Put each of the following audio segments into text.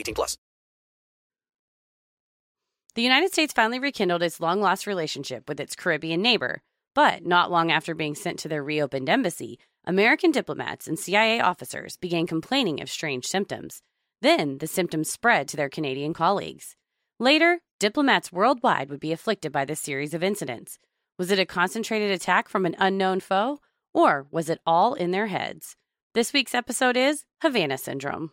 18 plus. The United States finally rekindled its long lost relationship with its Caribbean neighbor. But not long after being sent to their reopened embassy, American diplomats and CIA officers began complaining of strange symptoms. Then the symptoms spread to their Canadian colleagues. Later, diplomats worldwide would be afflicted by this series of incidents. Was it a concentrated attack from an unknown foe, or was it all in their heads? This week's episode is Havana Syndrome.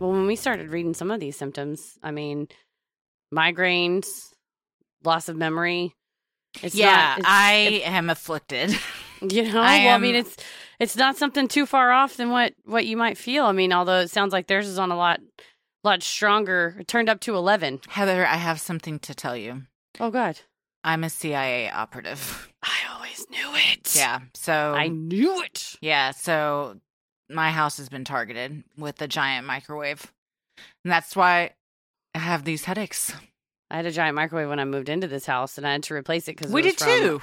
Well, when we started reading some of these symptoms, I mean, migraines, loss of memory. It's yeah, not, I am afflicted. You know, I well, I mean, it's it's not something too far off than what what you might feel. I mean, although it sounds like theirs is on a lot lot stronger. It turned up to eleven. Heather, I have something to tell you. Oh God, I'm a CIA operative. I always knew it. Yeah. So I knew it. Yeah, so my house has been targeted with a giant microwave. And that's why I have these headaches. I had a giant microwave when I moved into this house, and I had to replace it because We did too.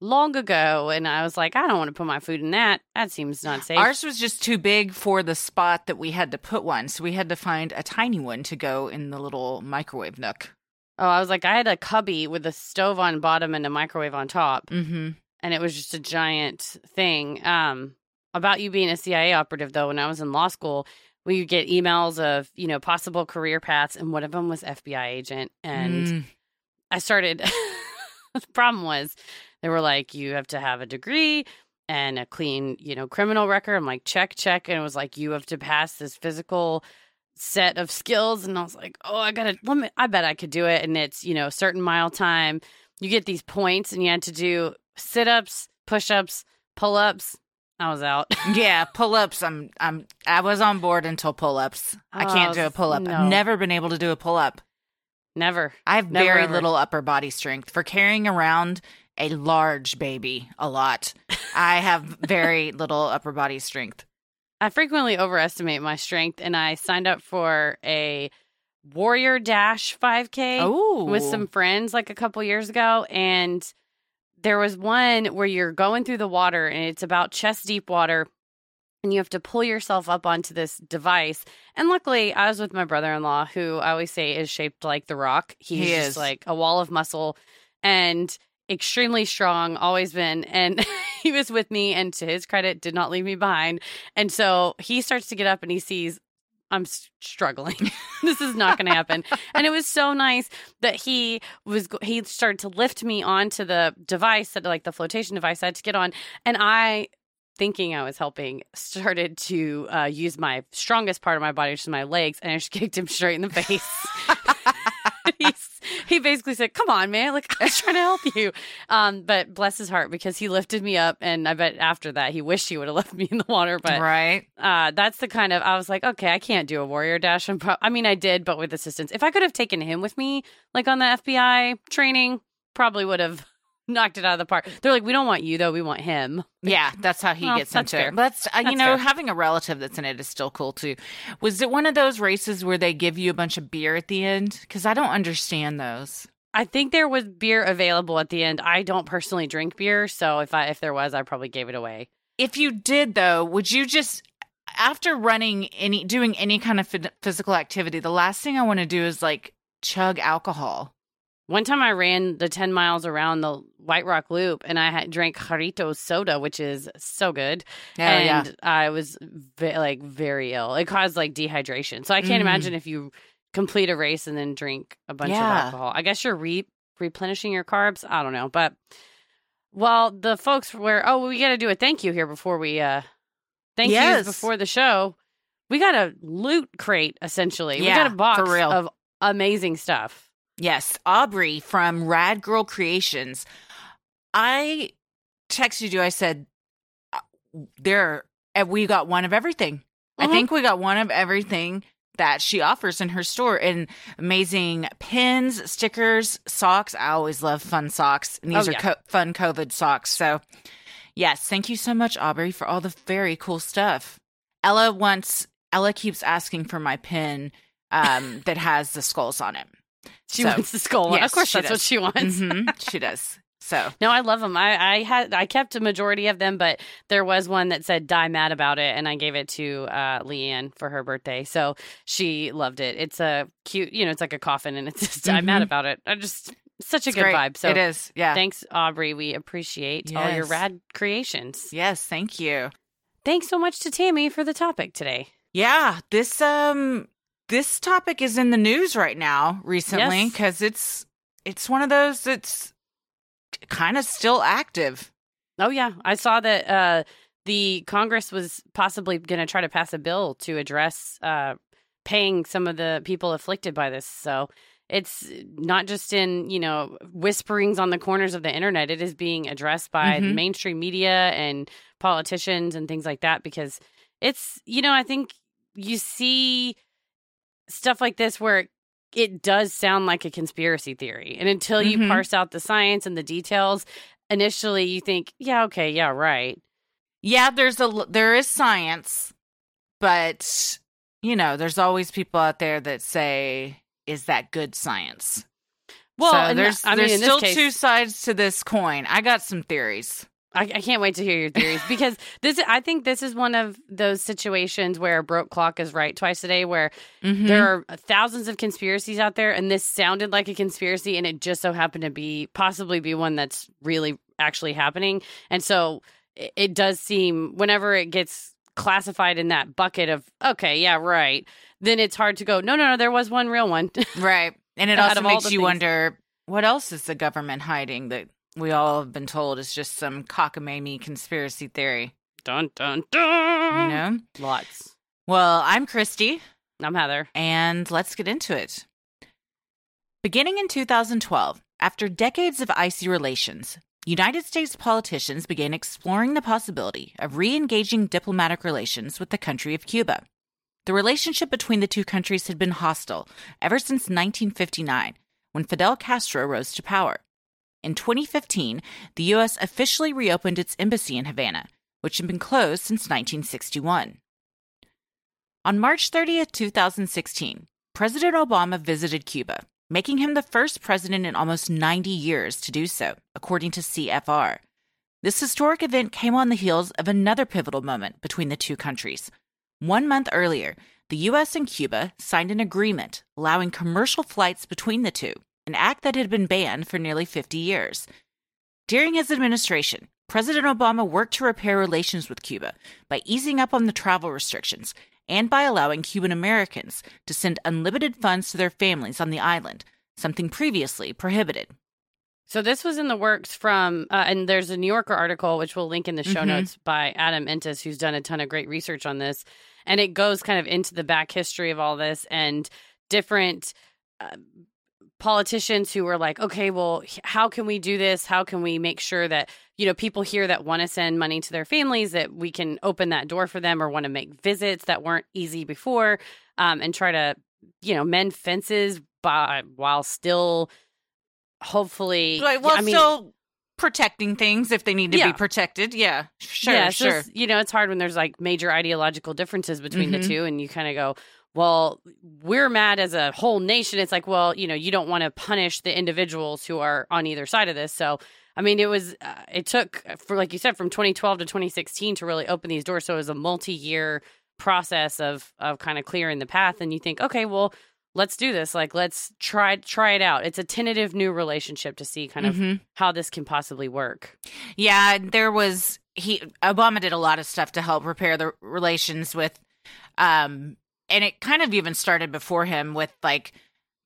long ago. And I was like, I don't want to put my food in that. That seems not safe. Ours was just too big for the spot that we had to put one. So we had to find a tiny one to go in the little microwave nook. oh, I was like, I had a cubby with a stove on bottom and a microwave on top. Mm-hmm. and it was just a giant thing. Um, about you being a CIA operative, though, when I was in law school, we would get emails of you know possible career paths, and one of them was FBI agent. And Mm. I started. the problem was they were like, you have to have a degree and a clean, you know, criminal record. I'm like, check, check, and it was like, you have to pass this physical set of skills, and I was like, oh, I gotta. Let me. I bet I could do it, and it's you know a certain mile time. You get these points, and you had to do sit ups, push ups, pull ups, I was out. Yeah, pull-ups. I'm I'm I was on board until pull-ups. I can't do oh, a Oh, pull-up. no. I've never been able to do a pull-up. Never. I have Never, very ever. little upper body strength for carrying around a large baby a lot. I have very little upper body strength. I frequently overestimate my strength, and I signed up for a Warrior Dash 5K Oh, with some friends like a couple years ago, and there was one where you're going through the water, and it's about chest deep water, and you have to pull yourself up onto this device. And luckily, I was with my brother-in-law, who I always say is shaped like the Rock. He's He just is. like a wall of muscle, and extremely strong, always been. And he was with me, and to his credit, did not leave me behind. And so he starts to get up and he sees I'm struggling. this is not going to happen. and it was so nice that he was he started to lift me onto the device that like the flotation device I had to get on and I thinking I was helping started to uh, use my strongest part of my body which is my legs and I just kicked him straight in the face. He's, he basically said, "Come on, man! Like I was trying to help you." Um, but bless his heart because he lifted me up, and I bet after that he wished he would have left me in the water. But right. uh, that's the kind of I was like, okay, I can't do a warrior dash. I'm pro- I mean, I did, but with assistance. If I could have taken him with me, like on the FBI training, probably would have knocked it out of the park. They're like, we don't want you though, we want him. Yeah, that's how he Well, gets that's into fair. it. But that's, uh, you know, fair. having a relative that's in it is still cool too. Was it one of those races where they give you a bunch of beer at the end? Because I don't understand those. I think there was beer available at the end. I don't personally drink beer, so if I if there was, I probably gave it away. If you did though, would you just after running any doing any kind of phys- physical activity, the last thing I want to do is like chug alcohol. One time I ran the 10 miles around the White Rock Loop and I had drank Jarritos soda, which is so good. Oh, and yeah. I was ve- like very ill. It caused like dehydration. So I can't Mm. imagine if you complete a race and then drink a bunch Yeah. of alcohol. I guess you're re- replenishing your carbs. I don't know. But well, the folks were, oh, we got to do a thank you here before we, uh, thank Yes. yous before the show. We got a loot crate essentially. Yeah, we got a box of amazing stuff. Yes, Aubrey from Rad Girl Creations. I texted you. I said, uh, "There, uh, we got one of everything. I Mhm. think we got one of everything that she offers in her store. And amazing pins, stickers, socks. I always love fun socks, and these Oh, are yeah. co- fun COVID socks. So, yes, thank you so much, Aubrey, for all the very cool stuff. Ella wants. Ella keeps asking for my pin um, that has the skulls on it. She So, wants the skull one. yes, of course, she that's what she wants. Mhm, she does. So No, I love them. I, I had I kept a majority of them, but there was one that said "die mad about it," and I gave it to uh, Leanne for her birthday. So she loved it. It's a cute, you know, it's like a coffin, and it's just "die mad about it." I just such a it's good great. vibe. So it is. Yeah. thanks, Aubrey. We appreciate all your rad creations. yes. Thank you. Thanks so much to Tammy for the topic today. Yeah. This um this topic is in the news right now recently Yes. because it's it's one of those that's kind of still active. Oh yeah, I saw that uh, the Congress was possibly going to try to pass a bill to address uh, paying some of the people afflicted by this. So it's not just in you know whisperings on the corners of the internet. It is being addressed by Mhm. mainstream media and politicians and things like that because it's you know I think you see stuff like this where it does sound like a conspiracy theory. And until you Mhm. parse out the science and the details, initially you think, yeah, okay, yeah, right. Yeah, there's a there is science, but you know, there's always people out there that say, "Is that good science?" Well, so and there's I mean, there's still case- two sides to this coin. I got some theories. I, I can't wait to hear your theories because this I think this is one of those situations where a broke clock is right twice a day where Mhm. there are thousands of conspiracies out there and this sounded like a conspiracy and it just so happened to be possibly be one that's really actually happening and so it, it does seem whenever it gets classified in that bucket of okay yeah right then it's hard to go no no no there was one real one Right. And it also makes you things- wonder what else is the government hiding that we all have been told is just some cockamamie conspiracy theory, dun dun dun. you know? lots Well, I'm Christy, i'm heather and let's get into it. Beginning in 2012, after decades of icy relations, United States politicians began exploring the possibility of re engaging diplomatic relations with the country of Cuba. The relationship between the two countries had been hostile ever since 1959, when Fidel Castro rose to power. In 2015, the U.S. officially reopened its embassy in Havana, which had been closed since 1961. On March 30th, 2016, President Obama visited Cuba, making him the first president in almost 90 years to do so, according to CFR. This historic event came on the heels of another pivotal moment between the two countries. One month earlier, the U.S. and Cuba signed an agreement allowing commercial flights between the two, an act that had been banned for nearly 50 years. During his administration, President Obama worked to repair relations with Cuba by easing up on the travel restrictions and by allowing Cuban Americans to send unlimited funds to their families on the island, something previously prohibited. So this was in the works from, uh, and there's a New Yorker article which we'll link in the show Mhm. notes by Adam Entous, who's done a ton of great research on this, and it goes kind of into the back history of all this and different uh, politicians who were like, okay, well, how can we do this? How can we make sure that you know people here that want to send money to their families that we can open that door for them or want to make visits that weren't easy before, um, and try to you know mend fences by while still hopefully Like, well, I mean, still protecting things if they need to Yeah. be protected. Yeah, sure, yeah, sure. just, you know, it's hard when there's like major ideological differences between Mhm. the two, and you kind of go, well, we're mad as a whole nation. It's like, well, you know, you don't want to punish the individuals who are on either side of this. So, I mean, it was, uh, it took, for like you said, from 2012 to 2016 to really open these doors. So it was a multi year process of of kind of clearing the path. And you think, okay, well, let's do this. Like, let's try try it out. It's a tentative new relationship to see kind of Mhm. how this can possibly work. Yeah, there was he Obama did a lot of stuff to help repair the relations with um and it kind of even started before him with like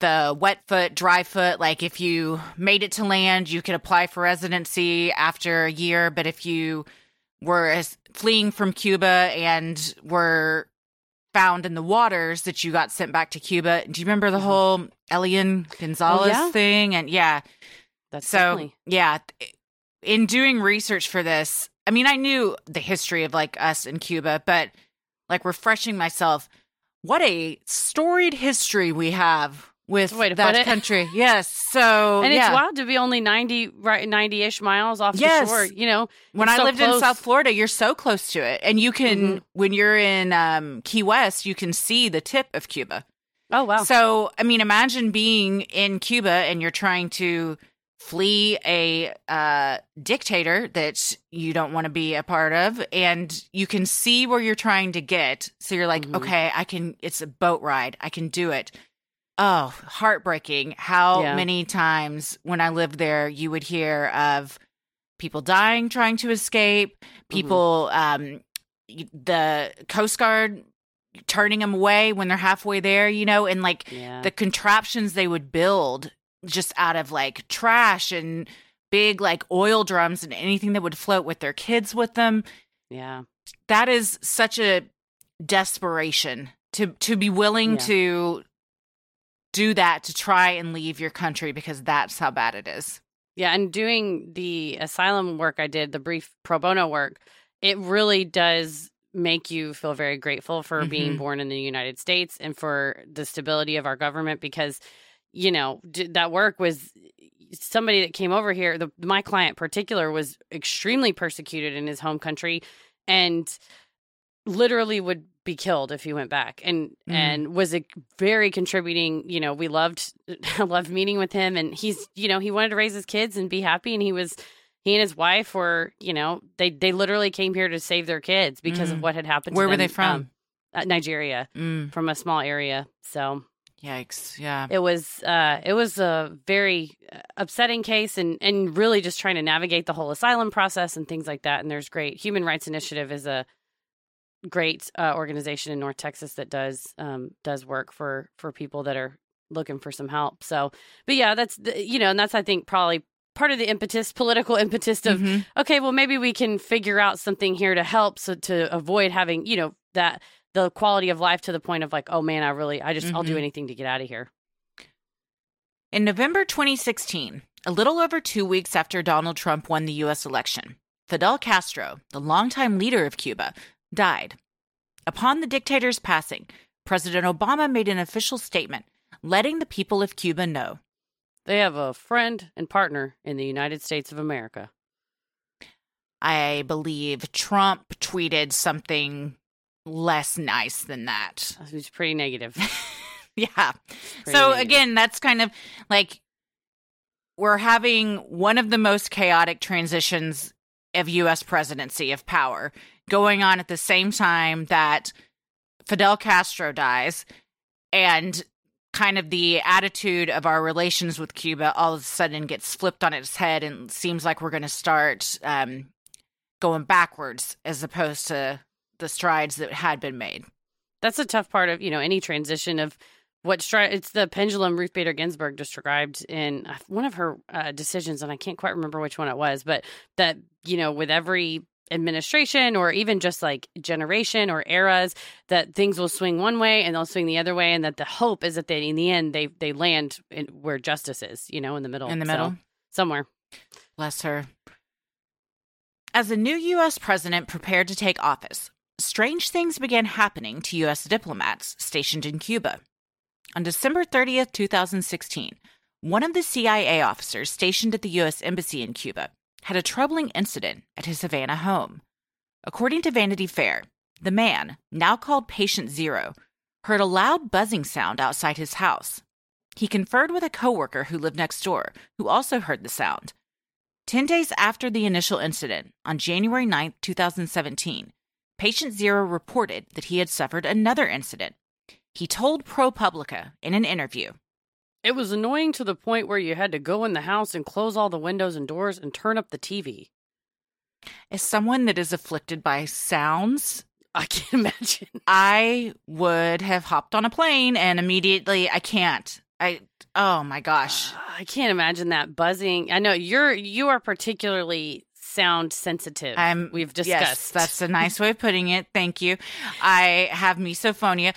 the wet foot, dry foot, like if you made it to land, you could apply for residency after a year, but if you were fleeing from Cuba and were found in the waters that you got sent back to Cuba. Do you remember the Mhm. whole Elian Gonzalez yeah? thing? And yeah, That's so definitely- yeah, in doing research for this, I mean, I knew the history of like us in Cuba, but like refreshing myself, what a storied history we have with way that country. Yes, so and yeah. it's wild to be only 90 right 90ish miles off Yes. the shore you know when I so lived in. South Florida, you're so close to it, and you can Mhm. when you're in um, Key West, you can see the tip of Cuba. oh wow So, I mean, imagine being in Cuba and you're trying to flee a uh, dictator that you don't want to be a part of, and you can see where you're trying to get. So you're like, Mhm. okay, I can, it's a boat ride. I can do it. Oh, heartbreaking. How Yeah. many times when I lived there, you would hear of people dying trying to escape, Mm-hmm. people, um, the Coast Guard turning them away when they're halfway there, you know, and like yeah the contraptions they would build just out of like trash and big like oil drums and anything that would float with their kids with them. yeah That is such a desperation to to be willing Yeah. to do that to try and leave your country because that's how bad it is. yeah and doing the asylum work i did the brief pro bono work it really does make you feel very grateful for being Mhm. born in the united states and for the stability of our government because you know d- that work was somebody that came over here the, my client in particular was extremely persecuted in his home country and literally would be killed if he went back and Mm. and was a very contributing you know we loved loved meeting with him and he's you know he wanted to raise his kids and be happy and he was he and his wife were you know they they literally came here to save their kids because Mm. of what had happened Where to were them, they from? um, nigeria Mm, from a small area so yikes. Yeah. it was uh it was a very uh, upsetting case and and really just trying to navigate the whole asylum process and things like that and there's great human rights initiative is a great uh, organization in north texas that does um does work for for people that are looking for some help so but yeah that's the, you know and that's i think probably part of the impetus political impetus of Mhm. okay well maybe we can figure out something here to help so to avoid having you know that the quality of life to the point of like oh man i really i just i'll do Mhm. anything to get out of here In November 2016, A little over two weeks after Donald Trump won the U.S. election, Fidel Castro, the longtime leader of Cuba, died. Upon the dictator's passing, President Obama made an official statement letting the people of Cuba know They have a friend and partner in the United States of America. I believe Trump tweeted something less nice than that. It was pretty negative. yeah. Pretty so negative. again, that's kind of like we're having one of the most chaotic transitions of US presidency of power going on at the same time that Fidel Castro dies and kind of the attitude of our relations with Cuba all of a sudden gets flipped on its head and seems like we're going to start um, going backwards as opposed to the strides that had been made. That's a tough part of, you know, any transition of what stri- it's the pendulum Ruth Bader Ginsburg described in uh, one of her uh, decisions, and I can't quite remember which one it was, but that, you know, with every administration or even just like generation or eras that things will swing one way and they'll swing the other way and that the hope is that they in the end they they land in where justice is you know in the middle In the So, middle? somewhere Bless her. As the new U.S. president prepared to take office, strange things began happening to U.S. diplomats stationed in Cuba. On December 30th, 2016, one of the CIA officers stationed at the U.S. Embassy in Cuba had a troubling incident at his Havana home. According to Vanity Fair, the man, now called Patient Zero, heard a loud buzzing sound outside his house. He conferred with a coworker who lived next door, who also heard the sound. Ten days after the initial incident, on January 9, 2017, Patient Zero reported that he had suffered another incident. He told ProPublica in an interview it was annoying to the point where you had to go in the house and close all the windows and doors and turn up the tv As someone that is afflicted by sounds, i can't imagine I would have hopped on a plane and immediately, I can't. I, oh my gosh. I can't imagine that buzzing. I know you're you are particularly sound sensitive. I'm, we've discussed. Yes, that's a nice way of putting it. Thank you. I have misophonia.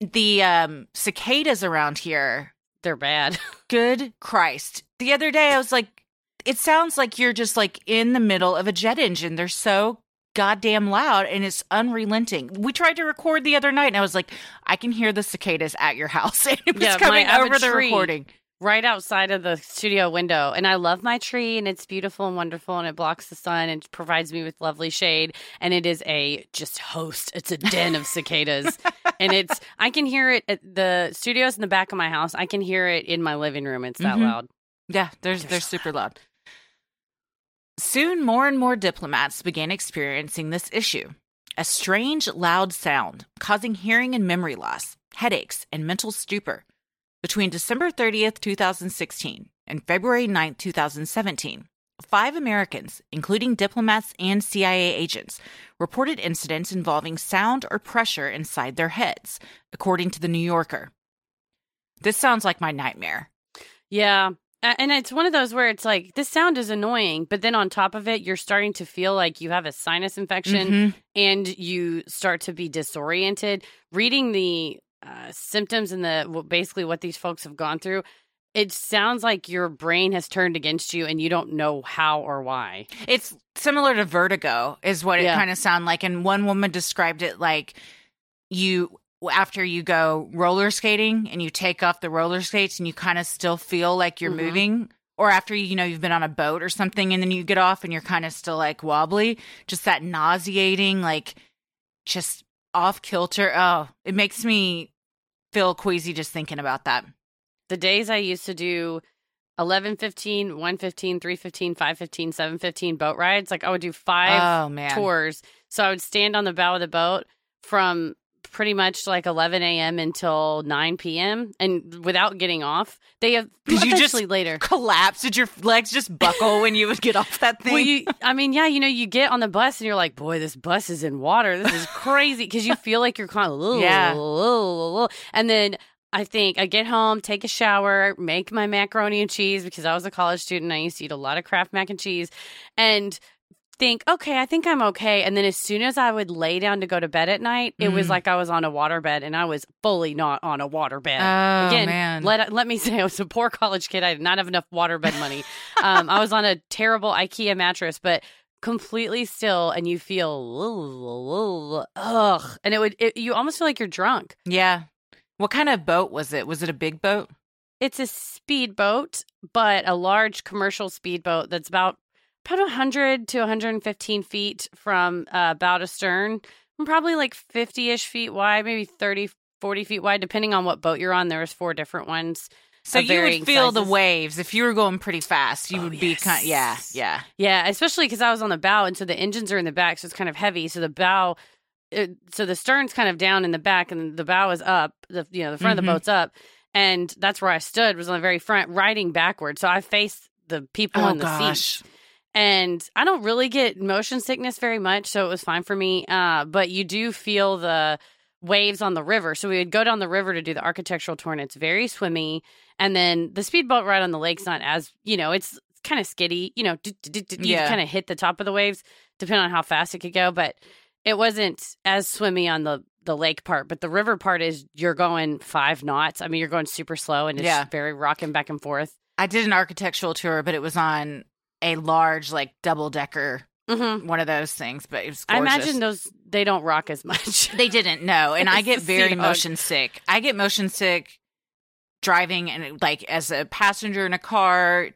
The um, cicadas around here they're bad. Good Christ. The other day I was like, it sounds like you're just like in the middle of a jet engine. They're so goddamn loud and it's unrelenting. We tried to record the other night and I was like, I can hear the cicadas at your house. And it was Yeah, coming over the recording. Right outside of the studio window. And I love my tree and it's beautiful and wonderful and it blocks the sun and provides me with lovely shade. And it is a just host. It's a den of cicadas. and it's I can hear it at the studios in the back of my house. I can hear it in my living room. It's that Mhm. loud. Yeah, there's They're they're super loud. Soon more and more diplomats began experiencing this issue. A strange loud sound causing hearing and memory loss, headaches, and mental stupor. Between December 30th, 2016 and February 9th, 2017, five Americans, including diplomats and CIA agents, reported incidents involving sound or pressure inside their heads, according to The New Yorker. This sounds like my nightmare. Yeah. And it's one of those where it's like, this sound is annoying, but then on top of it, you're starting to feel like you have a sinus infection Mhm. and you start to be disoriented. Reading the uh, symptoms and the basically what these folks have gone through, it sounds like your brain has turned against you and you don't know how or why. It's similar to vertigo, is what it kind of sound like. And one woman described it like you after you go roller skating and you take off the roller skates and you kind of still feel like you're Mhm. moving. Or after you know you've been on a boat or something and then you get off and you're kind of still like wobbly, just that nauseating, like just off kilter. Oh, it makes me feel queasy just thinking about that. The days I used to do 11, 15, 1, 15, 3, 15, 5, 15, 7, 15 boat rides, like I would do five oh man, tours. So I would stand on the bow of the boat from pretty much like 11 a.m. until 9 p.m. and without getting off. They have Did you just later. collapse? Did your legs just buckle when you would get off that thing? Well, you, I mean, yeah, you know, you get on the bus and you're like, boy, this bus is in water. This is crazy because you feel like you're kind of, Yeah. And then I think I get home, take a shower, make my macaroni and cheese because I was a college student. I used to eat a lot of Kraft mac and cheese and think, okay, I think I'm okay. And then as soon as I would lay down to go to bed at night, it was Mm. like I was on a waterbed and I was fully not on a waterbed. Oh, Again, man. let let me say I was a poor college kid. I did not have enough waterbed money. um, I was on a terrible IKEA mattress, but completely still, and you feel ugh, and it would it, you almost feel like you're drunk. Yeah. What kind of boat was it? Was it a big boat? It's a speedboat, but a large commercial speedboat that's about about 100 to 115 feet from uh, bow to stern, and probably like 50-ish feet wide, maybe 30, 40 feet wide, depending on what boat you're on. There's four different ones. So you would feel the waves if you were going pretty fast. You Oh, would be kind. Yeah, yeah. Yeah, especially because I was on the bow, and so the engines are in the back, so it's kind of heavy. So the bow, it, so the stern's kind of down in the back, and the bow is up. The you know the front of Mhm. the boat's up, and that's where I stood was on the very front, riding backwards. So I faced the people Oh in the gosh. seats, and I don't really get motion sickness very much, so it was fine for me. Uh, but you do feel the waves on the river. So we would go down the river to do the architectural tour, and it's very swimmy. And then the speedboat ride on the lake's not as you know, it's kind of skiddy. You know, d- d- d- d- you kind of hit the top of the waves, depending on how fast it could go. But it wasn't as swimmy on the the lake part. But the river part is you're going five knots. I mean, you're going super slow, and it's Yeah. very rocking back and forth. I did an architectural tour, but it was on a large, like double decker, hmm one of those things. But it was. I Gorgeous. imagine those they don't rock as much. They didn't know, and I get very motion sick. I get motion sick driving and like as a passenger in a car.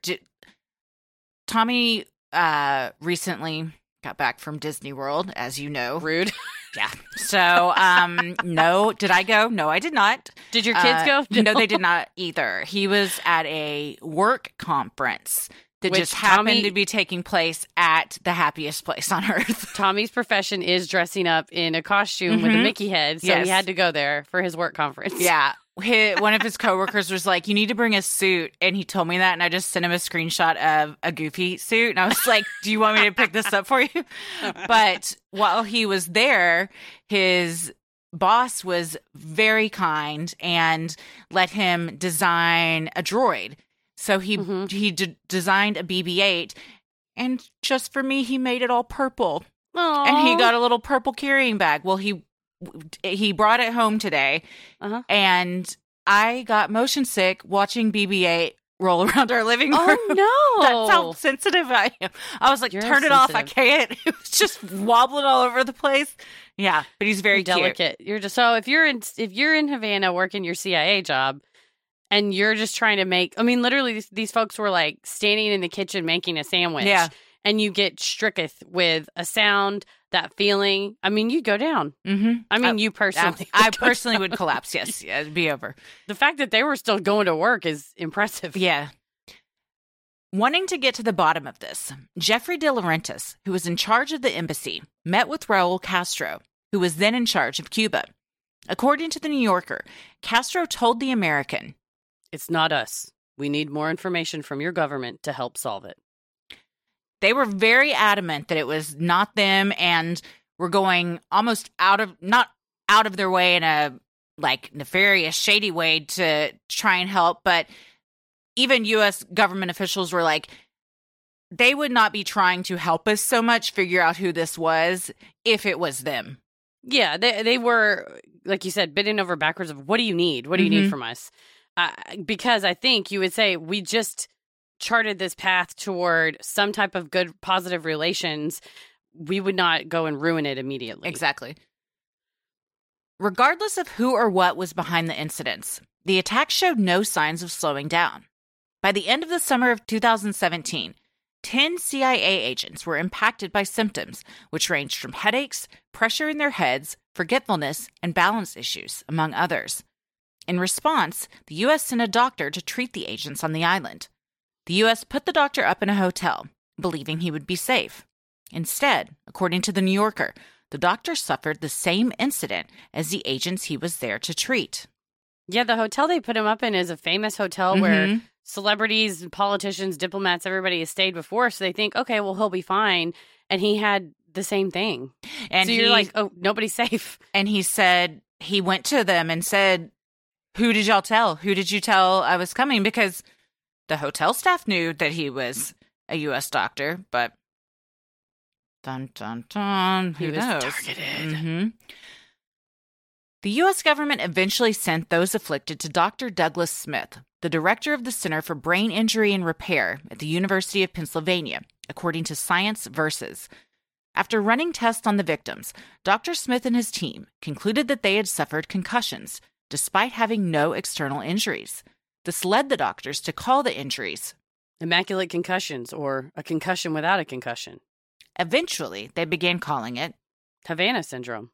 Tommy uh recently got back from Disney World, as you know. Rude. Yeah. So, um, no, did I go? No, I did not. Did your kids Uh, go? No, they did not either. He was at a work conference that Which just happened Tommy- to be taking place at the happiest place on earth. Tommy's profession is dressing up in a costume with a Mhm. Mickey head, so Yes. he had to go there for his work conference. Yeah. Hi one of his coworkers was like, "You need to bring a suit," and he told me that, and I just sent him a screenshot of a Goofy suit, and I was like, "Do you want me to pick this up for you?" But while he was there, his boss was very kind and let him design a droid. So he Mhm. he d- designed a BB-8, and just for me, he made it all purple and he got a little purple carrying bag. Well, he he brought it home today, Uh-huh. and I got motion sick watching BB-8 roll around our living room. Oh no! That's how sensitive I am. I was like, You're turn it off. I can't. It was just wobbling all over the place. Yeah, but he's very You're delicate. You're just so if you're in if you're in Havana working your CIA job, and you're just trying to make. I mean, literally, these, these folks were like standing in the kitchen making a sandwich. Yeah. and you get stricketh with a sound, that feeling. I mean, you go down. Mm-hmm. I mean, you personally. I go personally down. would collapse. Yes, yeah, it'd be over. The fact that they were still going to work is impressive. Yeah. Wanting to get to the bottom of this, Jeffrey DeLaurentis, who was in charge of the embassy, met with Raul Castro, who was then in charge of Cuba. According to the New Yorker, Castro told the American, It's not us. We need more information from your government to help solve it. they were very adamant that it was not them and were going almost out of not out of their way in a like nefarious shady way to try and help but even US government officials were like they would not be trying to help us so much figure out who this was if it was them Yeah, they they were like you said, bending over backwards of what do you need? What do you Mhm. need from us? Because I think you would say we just charted this path toward some type of good, positive relations. We would not go and ruin it immediately. Exactly. Regardless of who or what was behind the incidents, the attack showed no signs of slowing down. By the end of the summer of 2017, 10 CIA agents were impacted by symptoms which ranged from headaches, pressure in their heads, forgetfulness, and balance issues, among others. In response, the U.S. sent a doctor to treat the agents on the island. The U.S. put the doctor up in a hotel, believing he would be safe. Instead, according to the New Yorker, the doctor suffered the same incident as the agents he was there to treat. Yeah, the hotel they put him up in is a famous hotel where Mhm. celebrities, politicians, diplomats, everybody has stayed before. So they think, okay, well, he'll be fine. And he had the same thing. And so you're like, oh, nobody's safe. and he said he went to them and said, "Who did y'all tell? Who did you tell I was coming?" Because the hotel staff knew that he was a U.S. doctor, but Dun dun dun. He Who was knows? targeted. hmm The U.S. government eventually sent those afflicted to Dr. Douglas Smith, the director of the Center for Brain Injury and Repair at the University of Pennsylvania, according to Science Versus. After running tests on the victims, Dr. Smith and his team concluded that they had suffered concussions, despite having no external injuries. This led the doctors to call the injuries. Immaculate concussions or a concussion without a concussion. Eventually, they began calling it Havana syndrome.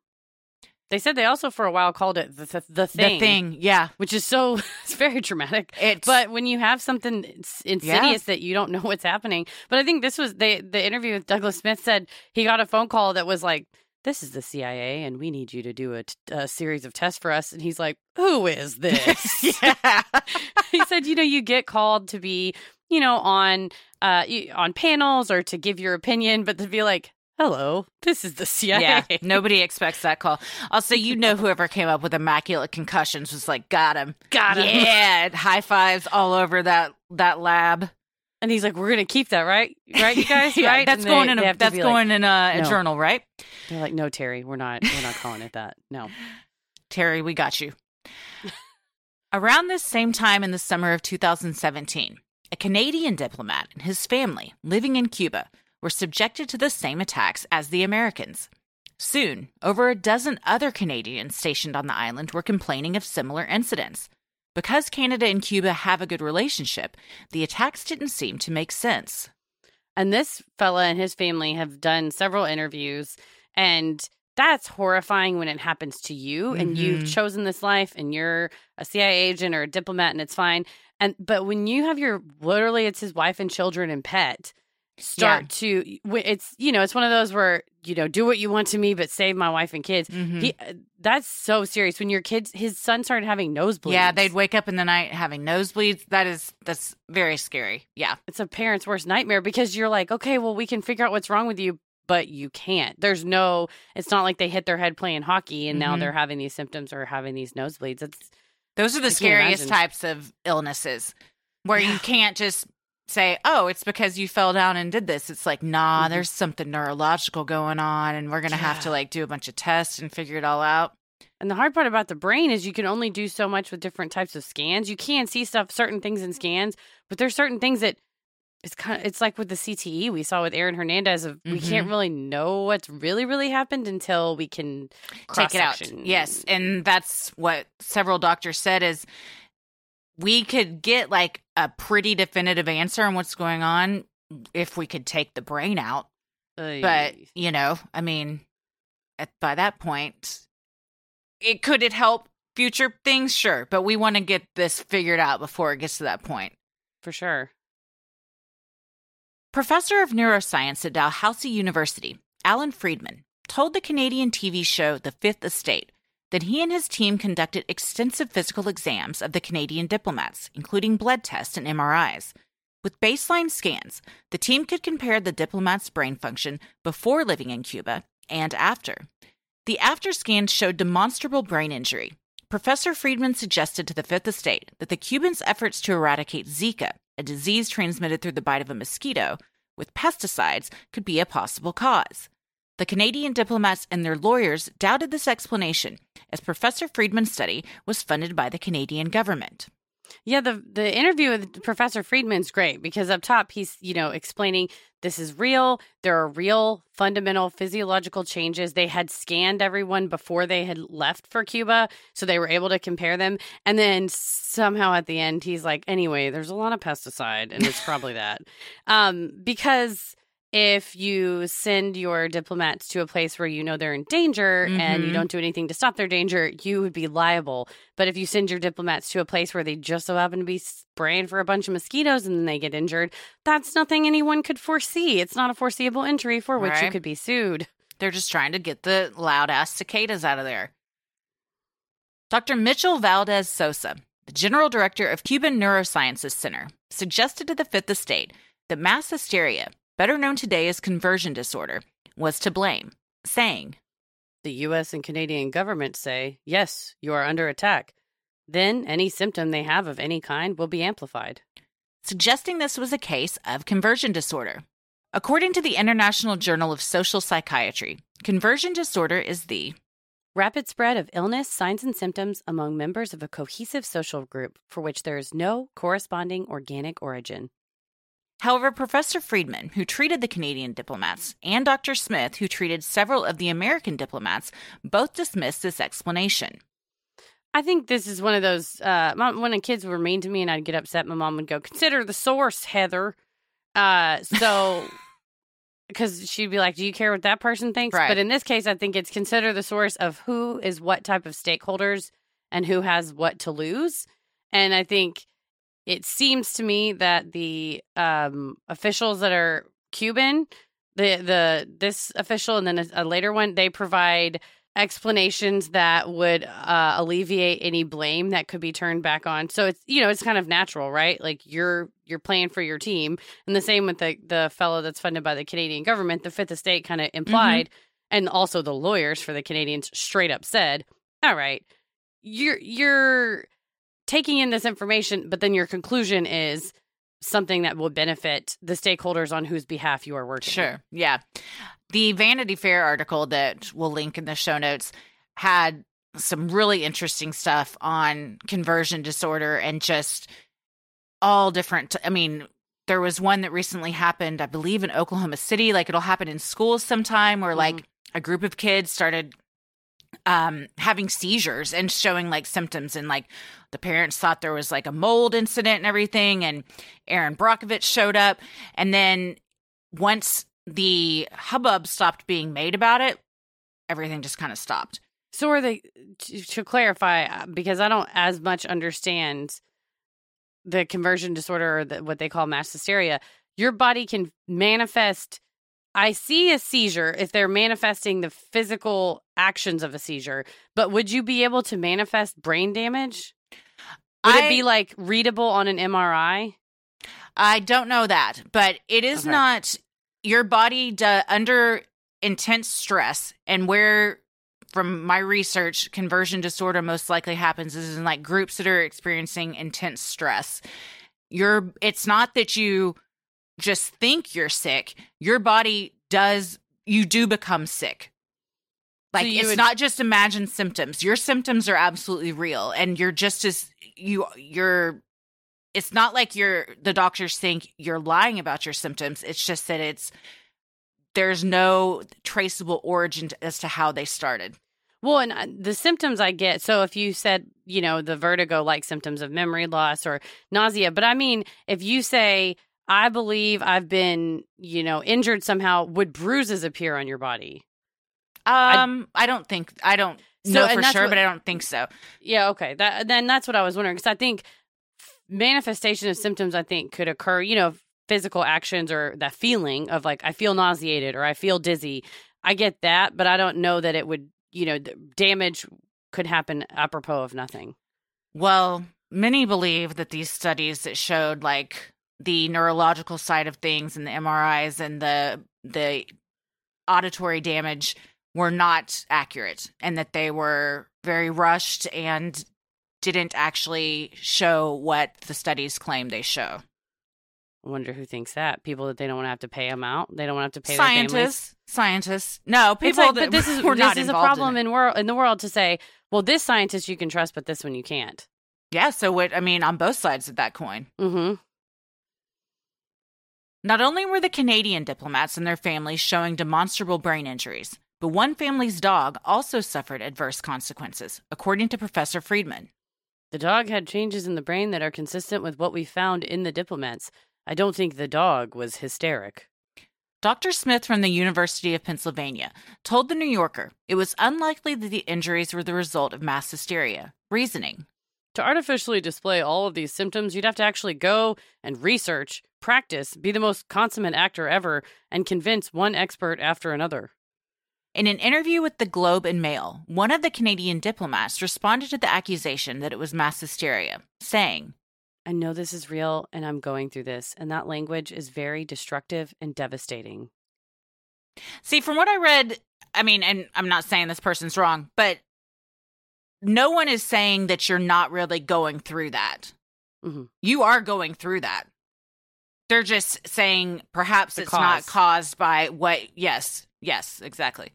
They said they also for a while called it the, the, the thing. the thing. Yeah. Which is so, it's very dramatic. It's But when you have something ins- insidious that you don't know what's happening, but I think this was they the interview with Douglas Smith said he got a phone call that was like, "This is the CIA, and we need you to do a, t- a series of tests for us." And he's like, "Who is this?" yeah. he said, "You know, you get called to be, you know, on uh on panels or to give your opinion, but to be like." Hello, this is the CIA. Yeah, nobody expects that call. Also, you know, whoever came up with immaculate concussions was like, "Got him, Got him. Yeah, high fives all over that that lab. And he's like, "We're gonna keep that, right? Right, you guys? yeah, right? that's And going they- in a that's be like- going in a, a journal, right? They're like, no, Terry, we're not. We're not calling it that. No. Terry, we got you. Around this same time in the summer of 2017, a Canadian diplomat and his family living in Cuba were subjected to the same attacks as the Americans. Soon, over a dozen other Canadians stationed on the island were complaining of similar incidents. Because Canada and Cuba have a good relationship, the attacks didn't seem to make sense. And this fella and his family have done several interviews, and that's horrifying when it happens to you and you've Mhm. chosen this life and you're a CIA agent or a diplomat and it's fine. And but when you have your literally it's his wife and children and pet start to wh- it's you know it's one of those where you know do what you want to me but save my wife and kids. Mhm. He uh, that's so serious when your kids his son started having nosebleeds. Yeah, they'd wake up in the night having nosebleeds. That is that's very scary. Yeah. it's a parent's worst nightmare because you're like, okay, well, we can figure out what's wrong with you, but you can't. There's no, it's not like they hit their head playing hockey and now Mhm. they're having these symptoms or having these nosebleeds. It's Those are the I scariest types of illnesses where you can't just say, oh, it's because you fell down and did this. It's like, nah, Mhm. there's something neurological going on and we're going to have to like do a bunch of tests and figure it all out. and the hard part about the brain is you can only do so much with different types of scans. You can see stuff, certain things in scans, but there's certain things that it's kind of, it's like with the CTE we saw with Aaron Hernandez of we can't Mhm. really know what's really really happened until we can Take it out. Yes. And that's what several doctors said is we could get like a pretty definitive answer on what's going on if we could take the brain out. But, you know, I mean, at, by that point, it could it help future things? Sure. But we want to get this figured out before it gets to that point. for sure. Professor of neuroscience at Dalhousie University, Alon Friedman, told the Canadian TV show The Fifth Estate that he and his team conducted extensive physical exams of the Canadian diplomats, including blood tests and MRIs. With baseline scans, the team could compare the diplomats' brain function before living in Cuba and after. The after scans showed demonstrable brain injury. Professor Friedman suggested to the Fifth Estate that the Cubans' efforts to eradicate Zika, a disease transmitted through the bite of a mosquito, with pesticides could be a possible cause. The Canadian diplomats and their lawyers doubted this explanation, as Professor Friedman's study was funded by the Canadian government. Yeah, the the interview with Professor Friedman's great because up top he's, you know, explaining this is real. There are real fundamental physiological changes. They had scanned everyone before they had left for Cuba, so they were able to compare them. And then somehow at the end he's like, anyway, there's a lot of pesticide and it's probably that. Um because if you send your diplomats to a place where you know they're in danger and you Mhm. don't do anything to stop their danger, you would be liable. But if you send your diplomats to a place where they just so happen to be spraying for a bunch of mosquitoes and then they get injured, that's nothing anyone could foresee. It's not a foreseeable injury for which you could be sued. They're just trying to get the loud ass cicadas out of there. Dr. Mitchell Valdés Sosa, the general director of Cuban Neurosciences Center, suggested to the Fifth Estate that mass hysteria, better known today as conversion disorder, was to blame, saying, The US and Canadian governments say, yes, you are under attack. Then any symptom they have of any kind will be amplified. suggesting this was a case of conversion disorder. According to the International Journal of Social Psychiatry, conversion disorder is the Rapid spread of illness, signs, and symptoms among members of a cohesive social group for which there is no corresponding organic origin. However, Professor Friedman, who treated the Canadian diplomats, and Dr. Smith, who treated several of the American diplomats, both dismissed this explanation. I think this is one of those. Uh, when the kids were mean to me and I'd get upset, my mom would go, "Consider the source, Heather." Uh, so, because she'd be like, "Do you care what that person thinks?" Right. But in this case, I think it's consider the source of who is what type of stakeholders and who has what to lose. And I think it seems to me that the um, officials that are Cuban, the the this official and then a, a later one, they provide explanations that would uh, alleviate any blame that could be turned back on. So it's you know it's kind of natural, right? Like you're you're playing for your team, and the same with the the fellow that's funded by the Canadian government. The Fifth Estate kind of implied, and also the lawyers for the Canadians straight up said, "All right, you're you're taking in this information, but then your conclusion is." Something that will benefit the stakeholders on whose behalf you are working. Sure. Yeah. The Vanity Fair article that we'll link in the show notes had some really interesting stuff on conversion disorder and just all different. I mean, there was one that recently happened, I believe, in Oklahoma City. Like it'll happen in schools sometime where mm-hmm. like a group of kids started um having seizures and showing like symptoms and like the parents thought there was like a mold incident and everything and Erin Brockovich showed up and then once the hubbub stopped being made about it everything just kind of stopped So are they to, to clarify uh, because I don't as much understand the conversion disorder or the, what they call mass hysteria. Your body can manifest. I see a seizure if they're manifesting the physical actions of a seizure, but would you be able to manifest brain damage? Would it be like readable on an MRI? I don't know that, but it is Okay. not your body do, under intense stress and where from my research conversion disorder most likely happens is in like groups that are experiencing intense stress. You're it's not that you just think you're sick. Your body does you do become sick. Like you it's would- not just imagined symptoms. Your symptoms are absolutely real and you're just as you you're it's not like you're the doctors think you're lying about your symptoms. It's just that it's there's no traceable origin as to how they started. Well, and uh, the symptoms I get. So if you said, you know, the vertigo like symptoms of memory loss or nausea, but I mean, if you say, I believe I've been, you know, injured somehow, would bruises appear on your body? Um, I, don't think I don't So- know for sure, what- but I don't think so. Yeah, okay. That then that's what I was wondering because I think manifestation of symptoms I think could occur, you know, physical actions or that feeling of like I feel nauseated or I feel dizzy. I get that, but I don't know that it would, you know, damage could happen apropos of nothing. Well, many believe that these studies that showed like the neurological side of things and the MRIs and the the auditory damage were not accurate and that they were very rushed and didn't actually show what the studies claim they show. I wonder who thinks that. People that they don't want to have to pay them out. They don't want to have to pay. Scientists, scientists. No, people like, that but this is were this is a involved in problem in world in the world to say, well, this scientist you can trust, but this one you can't. Yeah, so what I mean on both sides of that coin. Mm-hmm. Not only were the Canadian diplomats and their families showing demonstrable brain injuries, but one family's dog also suffered adverse consequences, according to Professor Friedman. The dog had changes in the brain that are consistent with what we found in the diplomats. I don't think the dog was hysteric. Dr. Smith from the University of Pennsylvania told the New Yorker it was unlikely that the injuries were the result of mass hysteria, reasoning. To artificially display all of these symptoms, you'd have to actually go and research, practice, be the most consummate actor ever, and convince one expert after another. In an interview with the Globe and Mail, one of the Canadian diplomats responded to the accusation that it was mass hysteria, saying, I know this is real and I'm going through this, and that language is very destructive and devastating. See, from what I read, I mean, and I'm not saying this person's wrong, but no one is saying that you're not really going through that. Mhm. You are going through that. They're just saying perhaps The it's not caused by what. Yes, yes, exactly.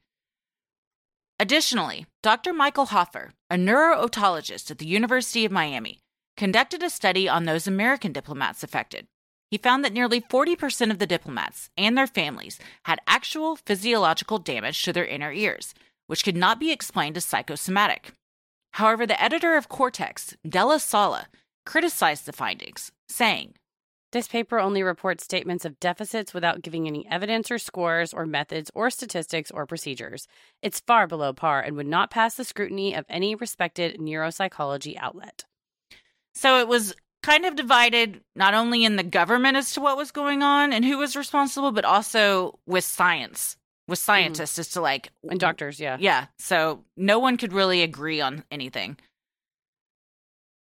Additionally, Dr. Michael Hoffer, a neurootologist at the University of Miami, conducted a study on those American diplomats affected. He found that nearly 40% of the diplomats and their families had actual physiological damage to their inner ears, which could not be explained as psychosomatic. However, the editor of Cortex, Della Sala, criticized the findings, saying, This paper only reports statements of deficits without giving any evidence or scores or methods or statistics or procedures. It's far below par and would not pass the scrutiny of any respected neuropsychology outlet. So it was kind of divided not only in the government as to what was going on and who was responsible, but also with science, with mm-hmm. scientists as to like And doctors, yeah. Yeah, so no one could really agree on anything.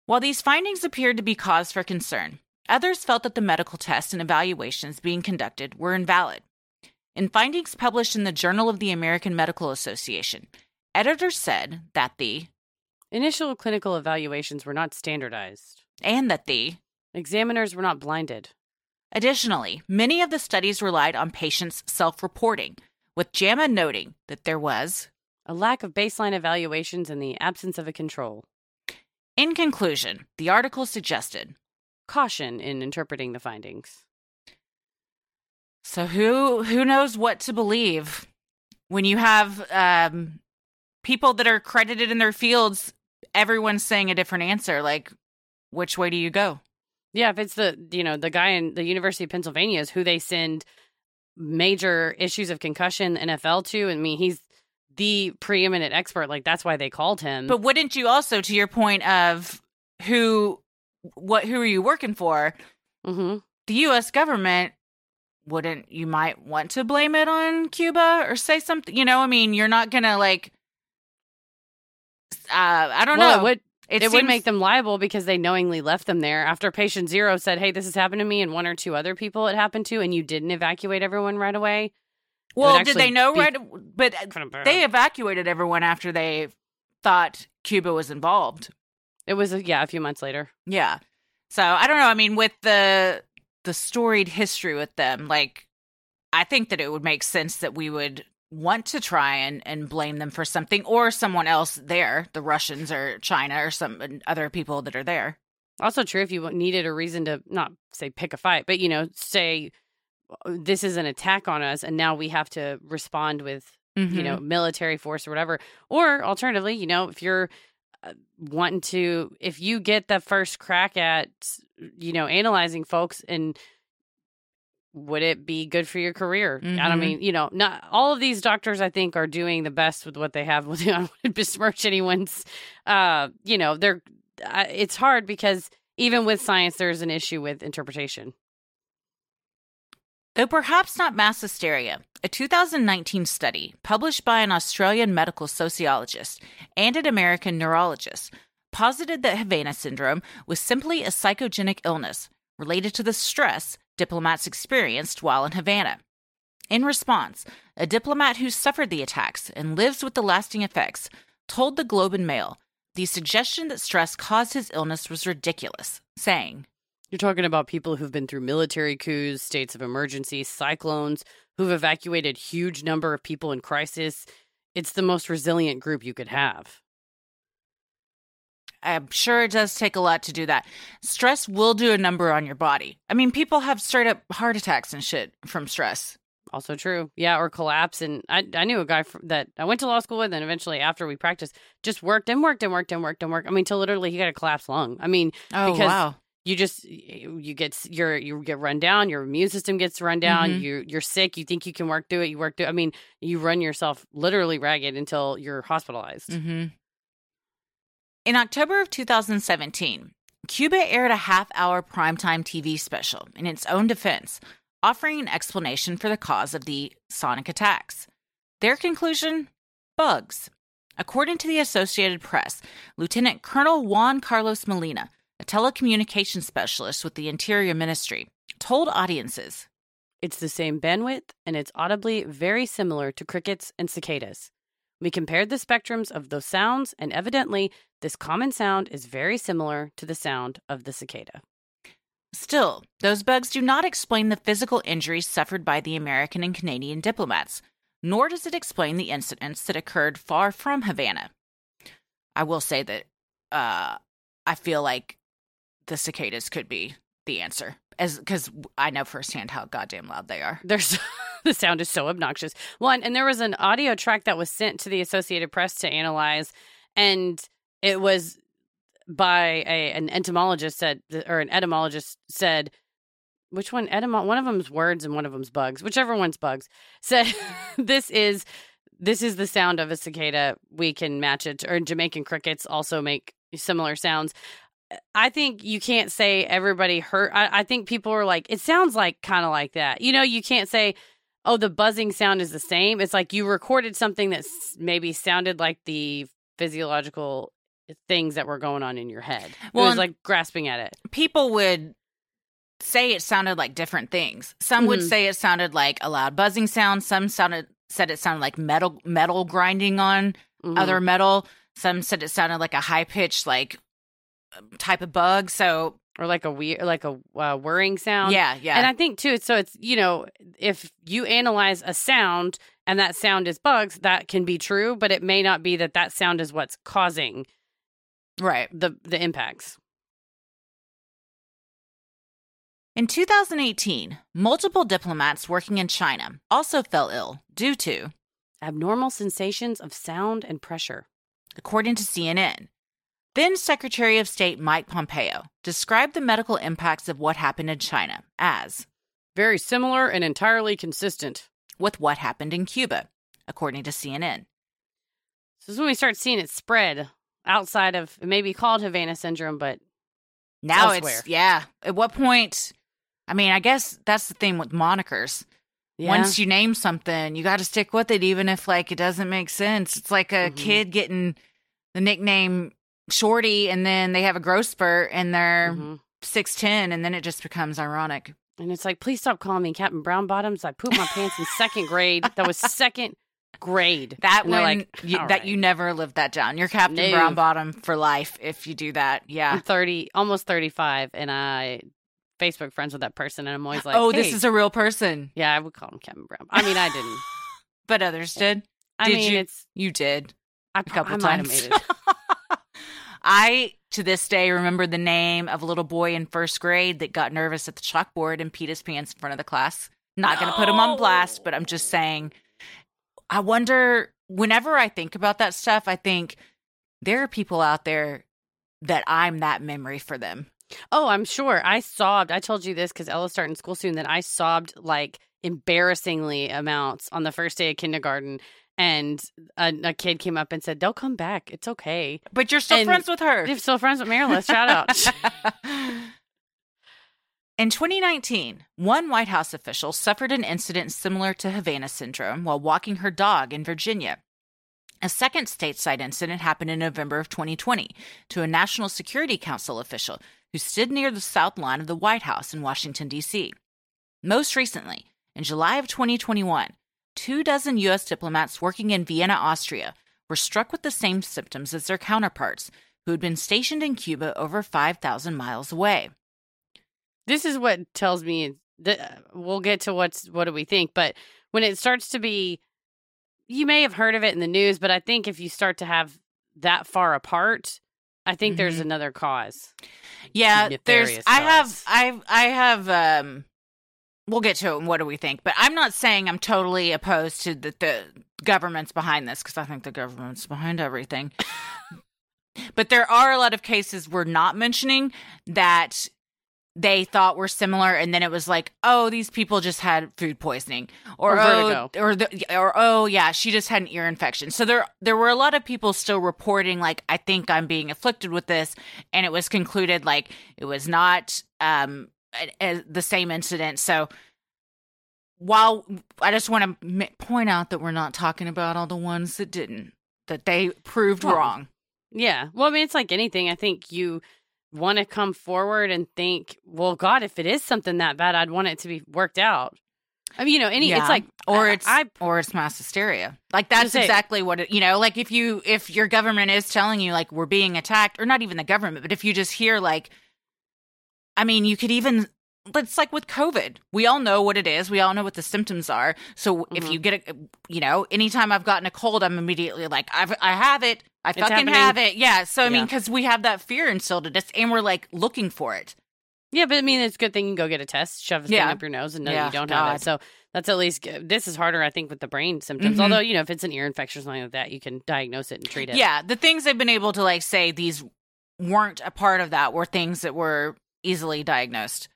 While these findings appeared to be cause for concern, others felt that the medical tests and evaluations being conducted were invalid. In findings published in the Journal of the American Medical Association, editors said that the Initial clinical evaluations were not standardized. and that the Examiners were not blinded. Additionally, many of the studies relied on patients self reporting, with JAMA noting that there was, A lack of baseline evaluations and the absence of a control. in conclusion, the article suggested. Caution in interpreting the findings. So who who knows what to believe when you have um, people that are credited in their fields? Everyone's saying a different answer. Like, which way do you go? Yeah, if it's the you know the guy in the University of Pennsylvania is who they send major issues of concussion NFL to, I mean he's the preeminent expert. Like that's why they called him. But wouldn't you also, to your point of who, what, who are you working for? hmm the U.S. government wouldn't you might want to blame it on Cuba or say something? You know, I mean, you're not gonna like. Uh, I don't well, know. it would it, would make them liable because they knowingly left them there after patient zero said, "Hey, this has happened to me," and one or two other people it happened to, and you didn't evacuate everyone right away. Well, did they know be right? But they evacuated everyone after they thought Cuba was involved. It was a, yeah, a few months later. Yeah. So I don't know. I mean, with the the storied history with them, like I think that it would make sense that we would want to try and, and blame them for something or someone else there, the Russians or China or some other people that are there. Also true if you needed a reason to not say pick a fight, but you know, say "Uh, this is an attack on us and now we have to respond with, you know, military force or whatever. Or alternatively, you know, if you're uh, wanting to if you get the first crack at, you know, analyzing folks and would it be good for your career? I Mhm. don't mean, you know, not all of these doctors I think are doing the best with what they have. I don't besmirch anyone's uh, you know, they're uh, it's hard because even with science there's an issue with interpretation. Though perhaps not mass hysteria, a 2019 study published by an Australian medical sociologist and an American neurologist posited that Havana syndrome was simply a psychogenic illness related to the stress diplomats experienced while in Havana. In response, a diplomat who suffered the attacks and lives with the lasting effects told the Globe and Mail the suggestion that stress caused his illness was ridiculous, saying, You're talking about people who've been through military coups, states of emergency, cyclones, who've evacuated huge number of people in crisis. It's the most resilient group you could have. I'm sure it does take a lot to do that. Stress will do a number on your body. I mean, people have straight up heart attacks and shit from stress. Also true. Yeah, or collapse. And I, I knew a guy that I went to law school with, and eventually after we practiced, just worked and worked and worked and worked and worked. I mean, till literally he got a collapsed lung. I mean, Oh, Because- wow. you just you get your you get run down your immune system gets run down Mhm. you you're sick you think you can work through it you work through i mean you run yourself literally ragged until you're hospitalized hmm In October of 2017, Cuba aired a half hour primetime TV special in its own defense, offering an explanation for the cause of the sonic attacks. Their conclusion bugs. According to the Associated Press, Lieutenant Colonel Juan Carlos Molina, a telecommunications specialist with the Interior Ministry, told audiences it's the same bandwidth and it's audibly very similar to crickets and cicadas we compared the spectrums of those sounds and evidently this common sound is very similar to the sound of the cicada Still, those bugs do not explain the physical injuries suffered by the American and Canadian diplomats, nor does it explain the incidents that occurred far from Havana. I will say that uh, I feel like the cicadas could be the answer, as because I know firsthand how goddamn loud they are. There's the sound is so obnoxious. One, and there was an audio track that was sent to the Associated Press to analyze, and it was by a an entomologist said, or an etymologist said, which one? Etymo- one of them's words and one of them's bugs. Whichever one's bugs said, this is this is the sound of a cicada. We can match it, or Jamaican crickets also make similar sounds. I think you can't say everybody heard. I, I think people are like, it sounds like kind of like that. You know, you can't say, oh, the buzzing sound is the same. It's like you recorded something that maybe sounded like the physiological things that were going on in your head. Well, it was like grasping at it. People would say it sounded like different things. Some would Mhm. say it sounded like a loud buzzing sound. Some sounded said it sounded like metal metal grinding on Mhm. other metal. Some said it sounded like a high pitched like type of bug. So or like a weird, like a uh, whirring sound. yeah, yeah. And I think too, it's so it's you know, if you analyze a sound and that sound is bugs, that can be true, but it may not be that that sound is what's causing right. the the impacts. In 2018, multiple diplomats working in China also fell ill due to, Abnormal sensations of sound and pressure. according to CNN, then Secretary of State Mike Pompeo described the medical impacts of what happened in China as Very similar and entirely consistent. with what happened in Cuba, according to CNN. So this is when we start seeing it spread outside of it may be called Havana syndrome, but Now Elsewhere. it's yeah. At what point? I mean, I guess that's the thing with monikers. yeah. Once you name something, you got to stick with it, even if like it doesn't make sense. It's like a Mhm. kid getting the nickname Shorty, and then they have a growth spurt, and they're Mhm. six ten, and then it just becomes ironic. and it's like, please stop calling me Captain Brown Bottoms. I pooped my pants in second grade. That was second grade. That one, like, you, that right." you never lived that down. You're Captain No. Brown Bottom for life if you do that. Yeah. I'm 30, almost 35, and I Facebook friends with that person, and I'm always like, oh, this is a real person, yeah, I would call him Captain Brown. I mean, I didn't. but others did. I Did mean, you? it's You did. I, a couple I times. I, to this day, remember the name of a little boy in first grade that got nervous at the chalkboard and peed his pants in front of the class. Not going to put him on blast, but I'm just saying. I wonder, whenever I think about that stuff, I think there are people out there that I'm that memory for them. Oh, I'm sure. I sobbed. I told you this because Ella's starting school soon. That I sobbed like embarrassingly amounts on the first day of kindergarten, and a, a kid came up and said, "They'll come back. It's okay." But you're still And friends with her. If still friends with Marilyn, shout out. In 2019, one White House official suffered an incident similar to Havana syndrome while walking her dog in Virginia. A second stateside incident happened in November of 2020 to a National Security Council official who stood near the south lawn of the White House in Washington, D.C. Most recently, in July of 2021, two dozen U.S. diplomats working in Vienna, Austria, were struck with the same symptoms as their counterparts who had been stationed in Cuba over 5,000 miles away. this is what tells me that we'll get to what's what do we think but when it starts to be you may have heard of it in the news but i think if you start to have that far apart i think there's Mhm. another cause Yeah, there's I have. I I have um we'll get to it and what do we think, but I'm not saying I'm totally opposed to the, the government's behind this because I think the government's behind everything. but there are a lot of cases we're not mentioning that they thought were similar and then it was like oh these people just had food poisoning or, Or oh, or the, or oh yeah she just had an ear infection so there there were a lot of people still reporting like i think i'm being afflicted with this and it was concluded like it was not um the same incident so while i just want to point out that we're not talking about all the ones that didn't that they proved Well, wrong yeah well i mean it's like anything i think you want to come forward and think well god if it is something that bad i'd want it to be worked out i mean you know any Yeah. it's like or it's i or it's mass hysteria. Like that's exactly what it, you know. Like if you if your government is telling you like we're being attacked, or not even the government, but if you just hear like I mean, you could even it's like with COVID. We all know what it is. We all know what the symptoms are. So if Mhm. you get a, you know, anytime I've gotten a cold, I'm immediately like, I've, I have it. I It's fucking happening. have it. Yeah. So I mean, because we have that fear instilled in us, and we're like looking for it. Yeah, but I mean, it's a good thing you can go get a test, shove a thing Yeah. up your nose, and know Yeah, you don't have it. So that's at least good. This is harder, I think, with the brain symptoms. Mhm. Although, you know, if it's an ear infection or something like that, you can diagnose it and treat it. Yeah, the things they've been able to like say these weren't a part of that were things that were easily diagnosed.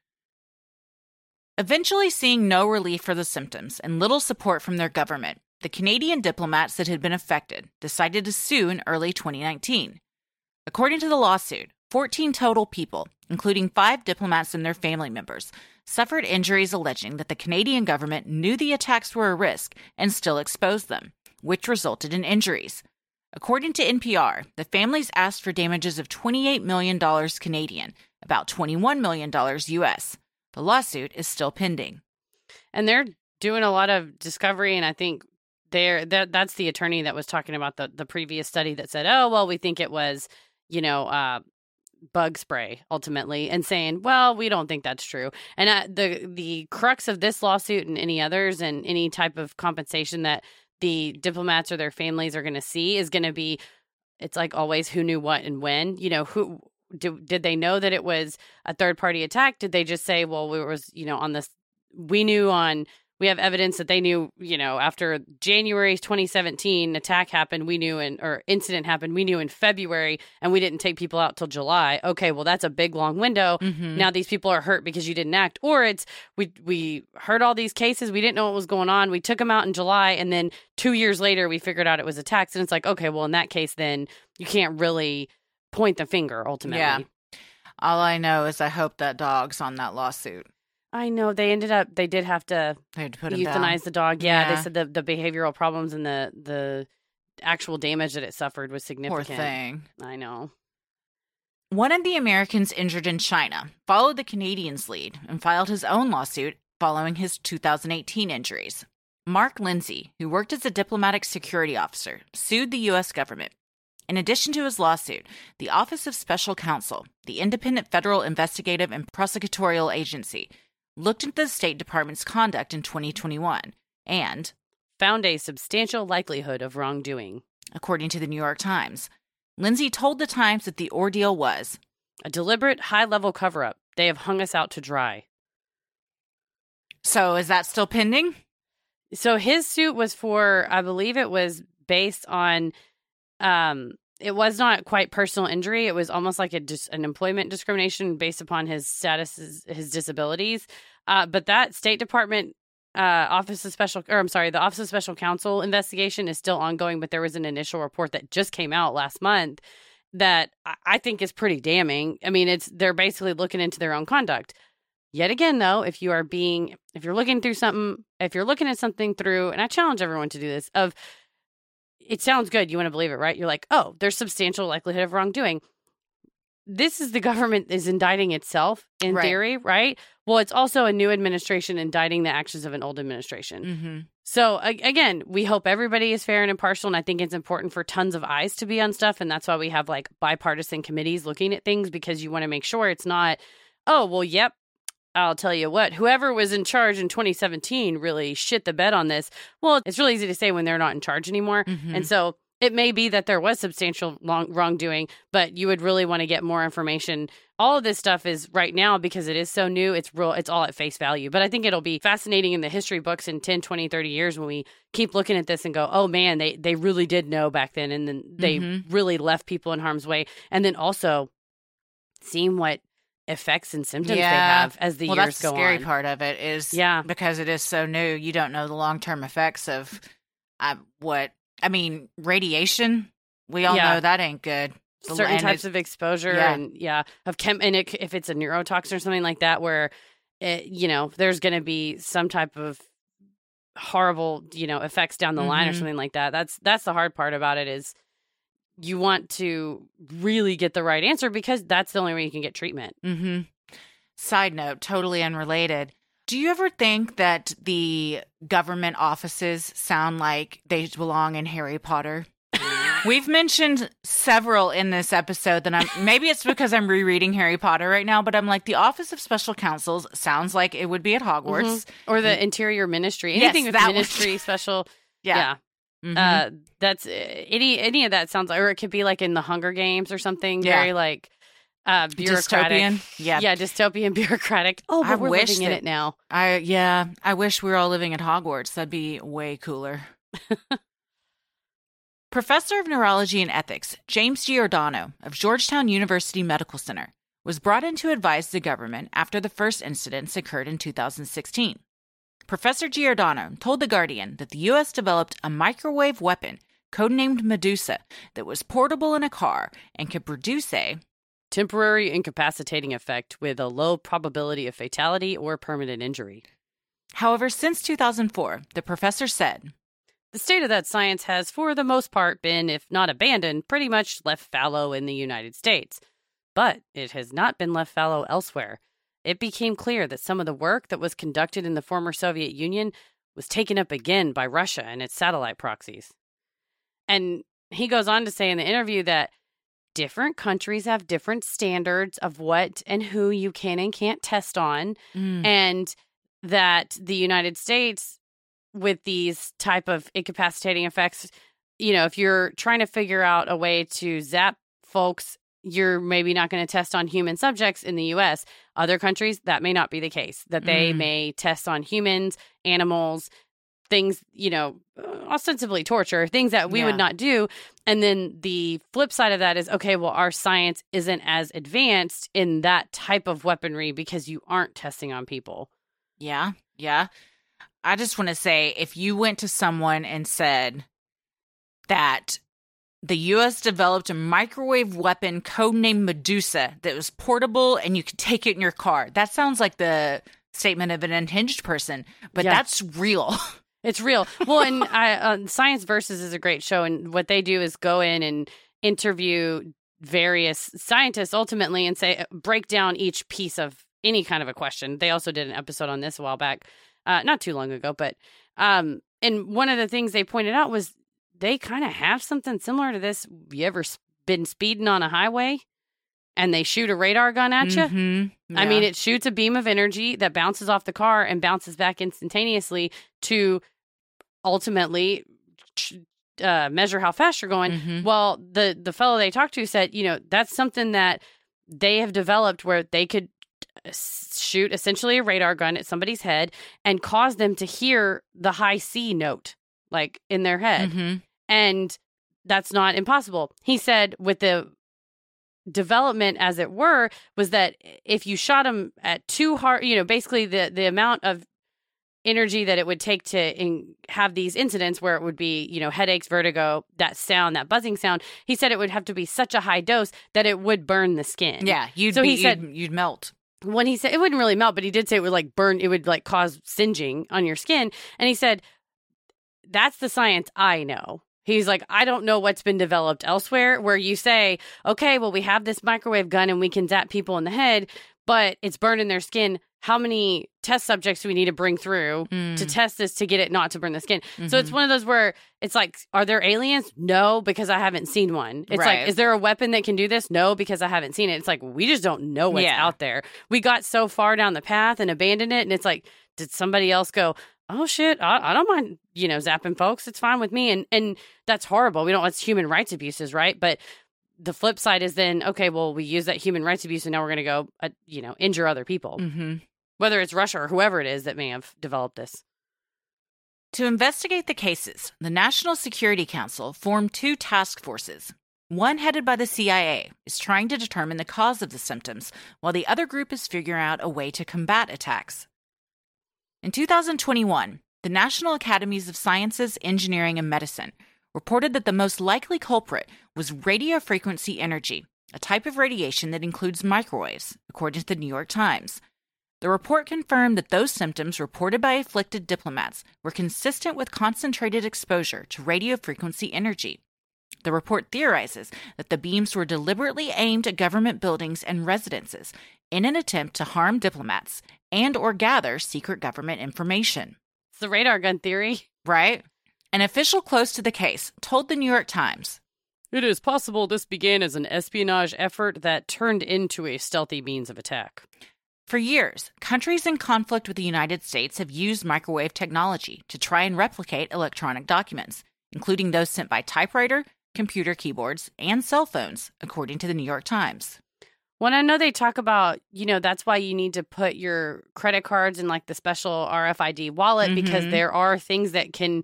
Eventually, seeing no relief for the symptoms and little support from their government, the Canadian diplomats that had been affected decided to sue in early 2019. According to the lawsuit, 14 total people, including five diplomats and their family members, suffered injuries alleging that the Canadian government knew the attacks were a risk and still exposed them, which resulted in injuries. According to NPR, the families asked for damages of $28 million Canadian, about $21 million US. The lawsuit is still pending. and they're doing a lot of discovery and i think they're that that's the attorney that was talking about the the previous study that said oh well we think it was you know uh bug spray ultimately and saying well we don't think that's true and uh, the the crux of this lawsuit and any others and any type of compensation that the diplomats or their families are going to see is going to be it's like always who knew what and when you know who did, did they know that it was a third party attack? Did they just say well we was you know on this we knew on we have evidence that they knew you know after january 2017 attack happened we knew in or incident happened we knew in february and we didn't take people out till july. Okay well that's a big long window. Mm-hmm. now these people are hurt because you didn't act. Or it's we we heard all these cases we didn't know what was going on we took them out in july and then two years later we figured out it was attacks and it's like okay well in that case then you can't really point the finger ultimately Yeah. All I know is I hope that dog's on that lawsuit. i know they ended up they did have to They had to put down. euthanize the dog. Yeah, Yeah. they said the the behavioral problems and the the actual damage that it suffered was significant. Poor thing. I know. One of the Americans injured in China followed the Canadians' lead and filed his own lawsuit following his 2018 injuries. Mark Lenzi, who worked as a diplomatic security officer, sued the U.S. government. In addition to his lawsuit, the Office of Special Counsel, the independent federal investigative and prosecutorial agency, looked into the State Department's conduct in 2021 and, Found a substantial likelihood of wrongdoing. according to the New York Times, Lenzi told the Times that the ordeal was A deliberate high level cover up. They have hung us out to dry. so. Is that still pending? So his suit was for I believe it was based on um it was not quite personal injury. It was almost like a dis- an employment discrimination based upon his status, his, disabilities. Uh, but that State Department uh, Office of Special, or I'm sorry, the Office of Special Counsel investigation is still ongoing. But there was an initial report that just came out last month that I- I think is pretty damning. I mean, it's they're basically looking into their own conduct. Yet again, though, if you are being, if you're looking through something, if you're looking at something through, and I challenge everyone to do this, of it sounds good, you want to believe it, right? You're like, oh, there's substantial likelihood of wrongdoing. This is the government is indicting itself in Right. theory, right? Well, it's also a new administration indicting the actions of an old administration. Mm-hmm. So again, we hope everybody is fair and impartial, and I think it's important for tons of eyes to be on stuff, and that's why we have like bipartisan committees looking at things because you want to make sure it's not, oh well, yep, I'll tell you what, whoever was in charge in 2017 really shit the bed on this. Well, it's really easy to say when they're not in charge anymore, Mhm. and so it may be that there was substantial long- wrongdoing, but you would really want to get more information. All of this stuff is right now because it is so new, it's real it's all at face value. But I think it'll be fascinating in the history books in 10, 20, 30 years when we keep looking at this and go, "Oh man, they they really did know back then and then they Mhm. really left people in harm's way." And then also seeing what effects and symptoms they have as the well, years that's the go scary on. part of it is Yeah. because it is so new. You don't know the long term effects of uh, what I mean. Radiation. We all Yeah. know that ain't good. Certain types of exposure Yeah. and yeah of chem and it, if it's a neurotoxin or something like that where it, you know there's going to be some type of horrible you know effects down the line or Mhm. something like that that's that's the hard part about it is you want to really get the right answer because that's the only way you can get treatment Mhm. Side note, totally unrelated. Do you ever think that the government offices sound like they belong in Harry Potter? We've mentioned several in this episode that I'm maybe it's because I'm rereading Harry Potter right now, but I'm like the Office of Special Counsels sounds like it would be at Hogwarts. Mhm. or the Interior Ministry, Yes, anything with that one. ministry special. Yeah. yeah. Mhm. Uh, that's uh, any any of that sounds or it could be like in the Hunger Games or something. Yeah. Very like uh, bureaucratic. Dystopian. Yeah. yeah, dystopian, bureaucratic. Oh, I we're wish living in it now. I yeah, I wish we were all living at Hogwarts. That'd be way cooler. Professor of Neurology and Ethics James Giordano of Georgetown University Medical Center was brought in to advise the government after the first incidents occurred in 2016. Professor Giordano told The Guardian that the U.S. developed a microwave weapon codenamed Medusa that was portable in a car and could produce a Temporary incapacitating effect with a low probability of fatality or permanent injury. However, since 2004, the professor said, The state of that science has, for the most part, been, if not abandoned, pretty much left fallow in the United States. But it has not been left fallow elsewhere. It became clear that some of the work that was conducted in the former Soviet Union was taken up again by Russia and its satellite proxies. And he goes on to say in the interview that different countries have different standards of what and who you can and can't test on Mm. and that the United States with these type of incapacitating effects you know if you're trying to figure out a way to zap folks you're maybe not going to test on human subjects in the US other countries that may not be the case that they Mm. may test on humans animals things you know ostensibly torture things that we Yeah. would not do and then the flip side of that is okay well our science isn't as advanced in that type of weaponry because you aren't testing on people Yeah, yeah. I just want to say if you went to someone and said that the US developed a microwave weapon codenamed Medusa that was portable and you could take it in your car, that sounds like the statement of an unhinged person, but Yeah. that's real. It's real. Well, and I, uh, Science Versus is a great show, and what they do is go in and interview various scientists ultimately and say break down each piece of any kind of a question. They also did an episode on this a while back, uh, not too long ago, but um, and one of the things they pointed out was they kind of have something similar to this. You ever been speeding on a highway and they shoot a radar gun at you? Mhm. I mean, it shoots a beam of energy that bounces off the car and bounces back instantaneously to ultimately uh, measure how fast you're going. Mhm. Well, the the fellow they talked to said, you know, that's something that they have developed where they could uh, shoot essentially a radar gun at somebody's head and cause them to hear the high C note like in their head Mhm. And that's not impossible. He said with the development as it were was that if you shot him at too hard, you know, basically the the amount of energy that it would take to in, have these incidents where it would be, you know, headaches, vertigo, that sound, that buzzing sound. He said it would have to be such a high dose that it would burn the skin. Yeah, you'd So be, he said- you'd, you'd melt. when he said it wouldn't really melt, but he did say it would like burn, it would like cause singeing on your skin. And he said, that's the science I know. He's like, I don't know what's been developed elsewhere where you say, okay, well, we have this microwave gun and we can zap people in the head, but it's burning their skin. How many test subjects do we need to bring through to Mm. test this to get it not to burn the skin? So it's Mhm. one of those where it's like, are there aliens? No, because I haven't seen one. It's Right. like, is there a weapon that can do this? No, because I haven't seen it. It's like, we just don't know what's Yeah. out there. We got so far down the path and abandoned it. And it's like, did somebody else go, oh shit, I, I don't mind, you know, zapping folks. It's fine with me. And, and that's horrible. We don't, that's human rights abuses, right? But the flip side is then, okay, well, we use that human rights abuse and now we're going to go, uh, you know, injure other people, Mhm. whether it's Russia or whoever it is that may have developed this. To investigate the cases, the National Security Council formed two task forces. One, headed by the CIA, is trying to determine the cause of the symptoms, while the other group is figuring out a way to combat attacks. In 2021, the National Academies of Sciences, Engineering, and Medicine reported that the most likely culprit was radio frequency energy, a type of radiation that includes microwaves, according to the New York Times. The report confirmed that those symptoms reported by afflicted diplomats were consistent with concentrated exposure to radio frequency energy. The report theorizes that the beams were deliberately aimed at government buildings and residences in an attempt to harm diplomats and or gather secret government information. It's the radar gun theory. Right? An official close to the case told the New York Times It is possible this began as an espionage effort that turned into a stealthy means of attack. For years, countries in conflict with the United States have used microwave technology to try and replicate electronic documents, including those sent by typewriter, computer keyboards, and cell phones, according to the New York Times. When I know they talk about, you know, that's why you need to put your credit cards in like the special RFID wallet because Mhm. there are things that can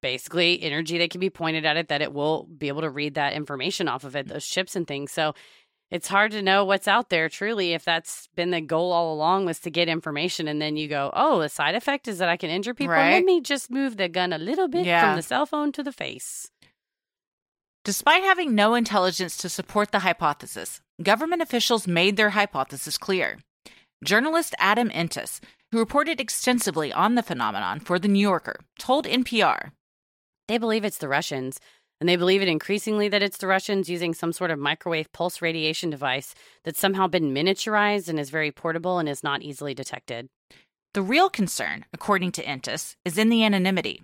basically energy that can be pointed at it that it will be able to read that information off of it, those chips and things. So it's hard to know what's out there truly if that's been the goal all along was to get information and then you go, oh, the side effect is that I can injure people. Right. Let me just move the gun a little bit Yeah. from the cell phone to the face. Despite having no intelligence to support the hypothesis, government officials made their hypothesis clear. Journalist Adam Entous, who reported extensively on the phenomenon for The New Yorker, told NPR They believe it's the Russians, and they believe it increasingly that it's the Russians using some sort of microwave pulse radiation device that's somehow been miniaturized and is very portable and is not easily detected. the real concern, according to Entous, is in the anonymity.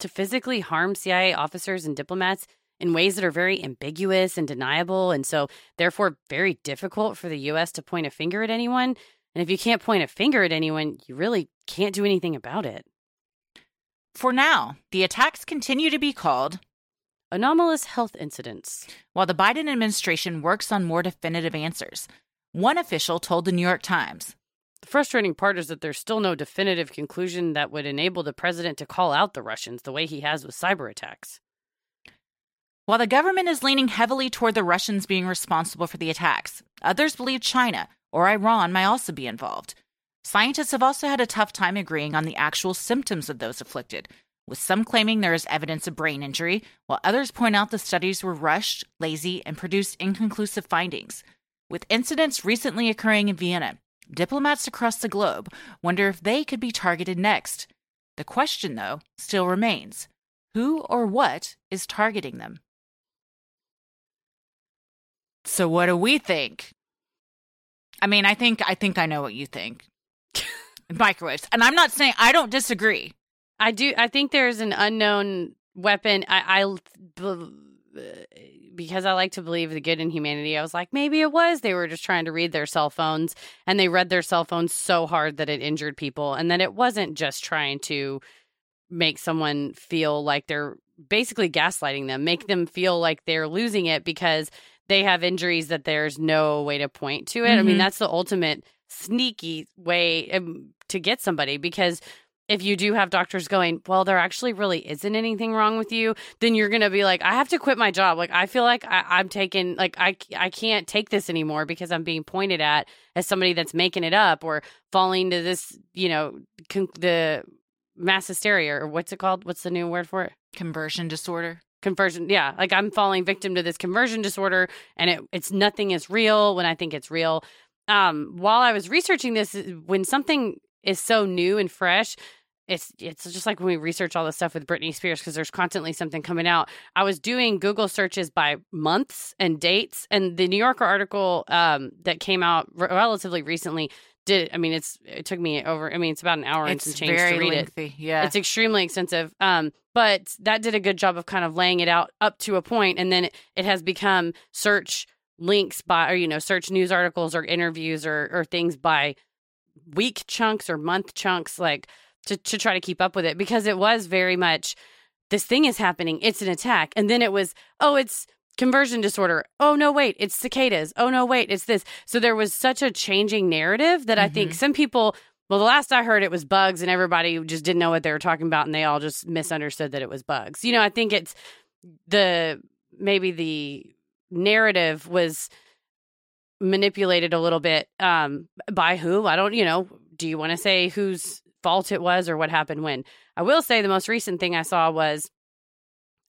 To physically harm CIA officers and diplomats in ways that are very ambiguous and deniable, and so therefore very difficult for the U.S. to point a finger at anyone. And if you can't point a finger at anyone, you really can't do anything about it. For now, the attacks continue to be called, Anomalous health incidents. while the Biden administration works on more definitive answers. One official told the New York Times The frustrating part is that there's still no definitive conclusion that would enable the president to call out the Russians the way he has with cyber attacks. While the government is leaning heavily toward the Russians being responsible for the attacks, others believe China or Iran might also be involved. Scientists have also had a tough time agreeing on the actual symptoms of those afflicted, with some claiming there is evidence of brain injury, while others point out the studies were rushed, lazy, and produced inconclusive findings. With incidents recently occurring in Vienna, diplomats across the globe wonder if they could be targeted next. The question, though, still remains who or what is targeting them? So what do we think? I mean, I think I think I know what you think. Microwaves. And I'm not saying I don't disagree. I do. I think there's an unknown weapon. I, because I like to believe the good in humanity. I was like, maybe it was they were just trying to read their cell phones, and they read their cell phones so hard that it injured people, and that it wasn't just trying to make someone feel like they're basically gaslighting them, make them feel like they're losing it because they have injuries that there's no way to point to it. I mean, Mhm. that's the ultimate sneaky way um, to get somebody because if you do have doctors going, well, there actually really isn't anything wrong with you, then you're going to be like, I have to quit my job. Like, I feel like I, I'm taking, like, I, I can't take this anymore because I'm being pointed at as somebody that's making it up or falling to this, you know, con- the mass hysteria or what's it called? What's the new word for it? Conversion disorder. Conversion yeah like i'm falling victim to this conversion disorder and it it's nothing is real when i think it's real um while i was researching this when something is so new and fresh it's it's just like when we research all the stuff with Britney Spears because there's constantly something coming out. I was doing Google searches by months and dates, and the New Yorker article um, that came out re- relatively recently did. I mean, it's it took me over. I mean, it's about an hour and some change very to read it. Yeah. It's extremely extensive. Um, but that did a good job of kind of laying it out up to a point, and then it, it has become search links by, or you know, search news articles or interviews or or things by week chunks or month chunks, like to to try to keep up with it because it was very much this thing is happening, it's an attack, and then it was oh, it's conversion disorder. Oh no, wait, it's cicadas. Oh no, wait, it's this. So there was such a changing narrative that I think some people well, the last I heard, it was bugs, and everybody just didn't know what they were talking about, and they all just misunderstood that it was bugs. You know, I think it's the maybe the narrative was manipulated a little bit um, by who? I don't, you know, do you want to say whose fault it was or what happened when? I will say the most recent thing I saw was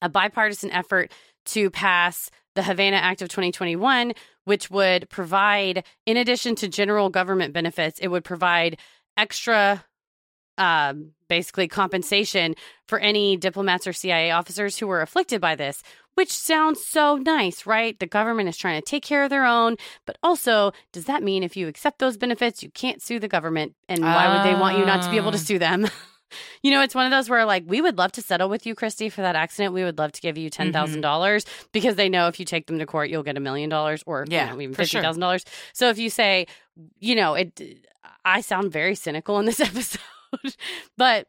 a bipartisan effort to pass the Havana Act of 2021, which would provide, in addition to general government benefits, it would provide extra, um, basically compensation for any diplomats or CIA officers who were afflicted by this, which sounds so nice, right? The government is trying to take care of their own, but also, does that mean if you accept those benefits, you can't sue the government? And why would they want you not to be able to Ah. sue them? you know, it's one of those where like we would love to settle with you, Christy, for that accident. We would love to give you mm-hmm. ten dollars because they know if you take them to court, you'll get a million dollars or you Yeah, know, even fifty sure. thousand dollars. So if you say, you know, it, I sound very cynical in this episode, but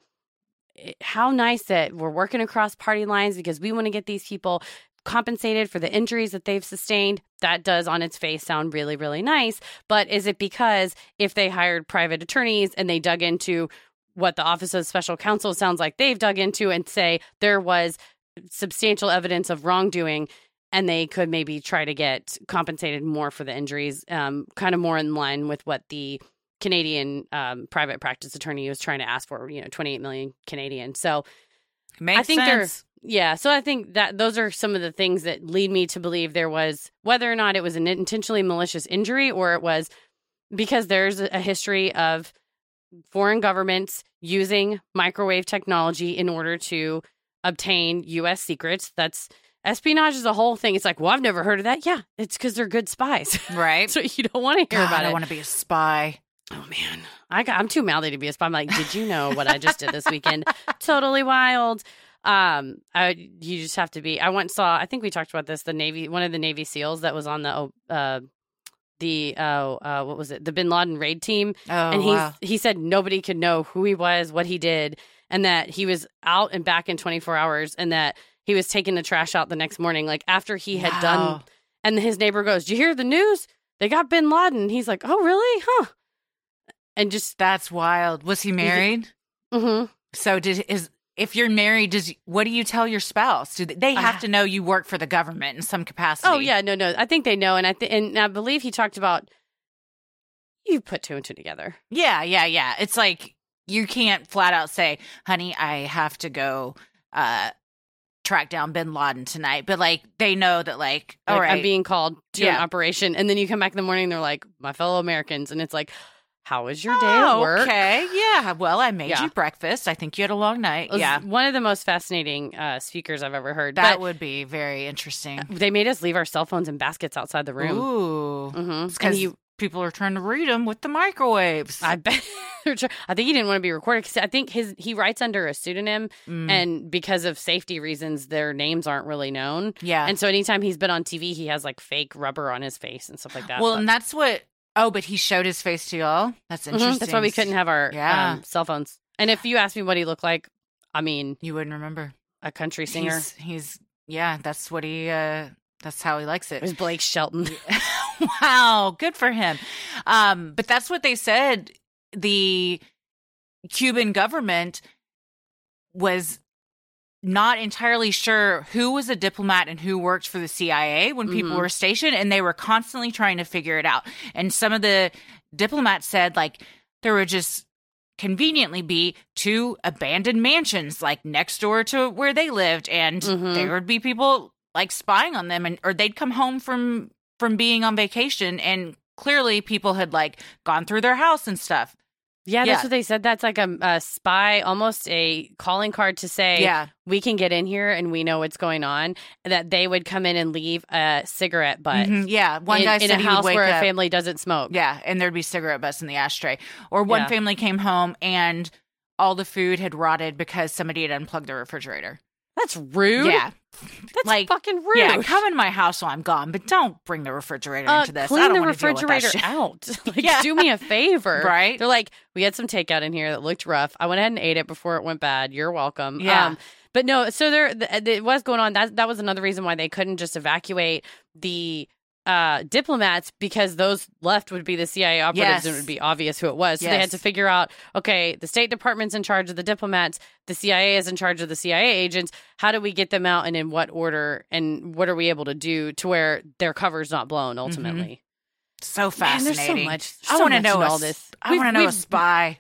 how nice that we're working across party lines because we want to get these people compensated for the injuries that they've sustained. That does on its face sound really, really nice. But is it because if they hired private attorneys and they dug into what the Office of Special Counsel sounds like they've dug into and say there was substantial evidence of wrongdoing and they could maybe try to get compensated more for the injuries, um, kind of more in line with what the Canadian um, private practice attorney was trying to ask for, you know, 28 million Canadian. So Makes I think sense. they're yeah. So I think that those are some of the things that lead me to believe there was whether or not it was an intentionally malicious injury or it was because there's a history of foreign governments using microwave technology in order to obtain U.S. secrets. That's espionage is a whole thing. It's like, well, I've never heard of that. Yeah, it's because they're good spies. right. so you don't want to hear God, about I it. I want to be a spy. Oh man, I got, I'm too mouthy to be a spy. I'm like, did you know what I just did this weekend? totally wild. Um, I you just have to be. I once saw. I think we talked about this. The Navy, one of the Navy SEALs that was on the uh the uh, uh what was it? The Bin Laden raid team, Oh, and he wow. he said nobody could know who he was, what he did, and that he was out and back in 24 hours, and that he was taking the trash out the next morning, like after he had done and his neighbor goes, do you hear the news? They got Bin Laden." He's like, "Oh, really? Huh?" And just, That's wild. Was he married? hmm So did is if you're married, does what do you tell your spouse? Do they, they have Ah. to know you work for the government in some capacity? oh yeah, no, no, I think they know, and I th- and I believe he talked about you put two and two together. yeah, yeah, yeah. It's like you can't flat out say, "Honey, I have to go uh track down Bin Laden tonight," but like they know that, like, all Like, right, I'm being called to an operation, and then you come back in the morning, and they're like, "My fellow Americans," and it's like, "How was your day at Oh, work?" Okay, yeah. Well, I made Yeah. you breakfast. I think you had a long night. It was Yeah, one of the most fascinating uh, speakers I've ever heard. that but would be very interesting. they made us leave our cell phones in baskets outside the room. Ooh, And because he people are trying to read them with the microwaves. I bet. I think he didn't want to be recorded because I think his he writes under a pseudonym, Mm. and because of safety reasons, their names aren't really known. yeah, And so anytime he's been on TV, he has like fake rubber on his face and stuff like that. well, But- and that's what. Oh, but he showed his face to y'all. That's interesting. That's why we couldn't have our Yeah. um, cell phones. And if you ask me what he looked like, I mean, You wouldn't remember. a country singer. He's, he's yeah. That's what he. uh That's how he likes It it. was Blake Shelton. wow, good for him. Um, but that's what they said. The Cuban government was not entirely sure who was a diplomat and who worked for the CIA when people Mhm. were stationed, and they were constantly trying to figure it out. And some of the diplomats said, like, there would just conveniently be two abandoned mansions, like next door to where they lived, and Mhm. there would be people like spying on them, and or they'd come home from from being on vacation, and clearly people had like gone through their house and stuff. Yeah, Yeah. that's what they said. That's like a, a spy, almost a calling card to say, Yeah. we can get in here and we know what's going on. That they would come in and leave a cigarette butt Mhm, Yeah, one in, guy in a house where up. a family doesn't smoke. Yeah, and there'd be cigarette butts in the ashtray. Or one Yeah. family came home and all the food had rotted because somebody had unplugged the refrigerator. That's rude. Yeah, that's like, fucking rude. yeah. Come in my house while I'm gone, but don't bring the refrigerator Uh, into this. clean I don't the wanna deal with that refrigerator out. like, Yeah. do me a favor. Right. They're like, we had some takeout in here that looked rough. I went ahead and ate it before it went bad. You're welcome. Um, Yeah. but no, so there, th- it was going on. That that was another reason why they couldn't just evacuate the uh, diplomats because those left would be the CIA operatives and it would be obvious who it was. So they had to figure out, okay, the State Department's in charge of the diplomats, the CIA is in charge of the CIA agents. How do we get them out and in what order and what are we able to do to where their cover's not blown ultimately? So Man, fascinating. there's so much. I so want to know all this. I want to know a spy.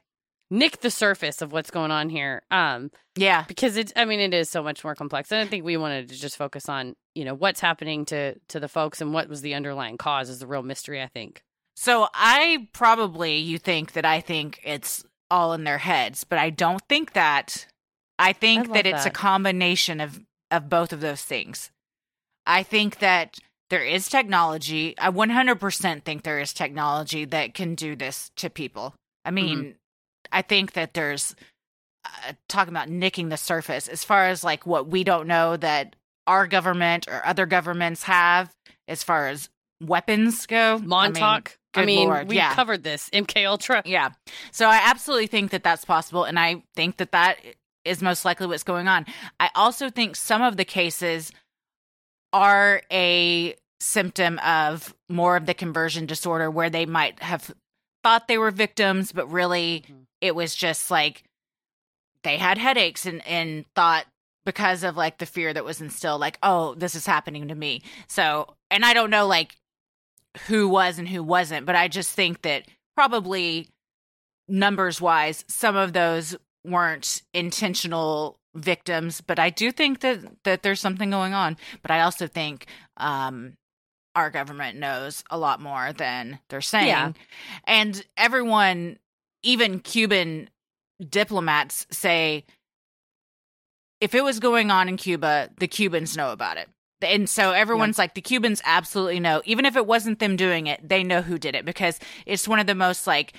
Nick the surface of what's going on here. Um, Yeah, because it's. I mean, it is so much more complex. And I think we wanted to just focus on you know what's happening to to the folks and what was the underlying cause is the real mystery. I think. So I probably you think that I think it's all in their heads, but I don't think that. I think love that it's a combination of of both of those things. I think that there is technology. I 100% think there is technology that can do this to people. I mean, I think that there's uh, talking about nicking the surface as far as like what we don't know that our government or other governments have as far as weapons go. I mean, Montauk. I mean, we yeah. covered this. MK Ultra. Yeah. So I absolutely think that that's possible. And I think that that is most likely what's going on. I also think some of the cases are a symptom of more of the conversion disorder where they might have thought they were victims, but really it was just like they had headaches and, and thought because of like the fear that was instilled, like, oh, this is happening to me. So, and I don't know like who was and who wasn't, but I just think that probably numbers wise, some of those weren't intentional victims, but I do think that that there's something going on. But I also think um our government knows a lot more than they're saying. Yeah. And everyone, even Cuban diplomats say if it was going on in Cuba, the Cubans know about it. And so everyone's like, the Cubans absolutely know. Even if it wasn't them doing it, they know who did it because it's one of the most like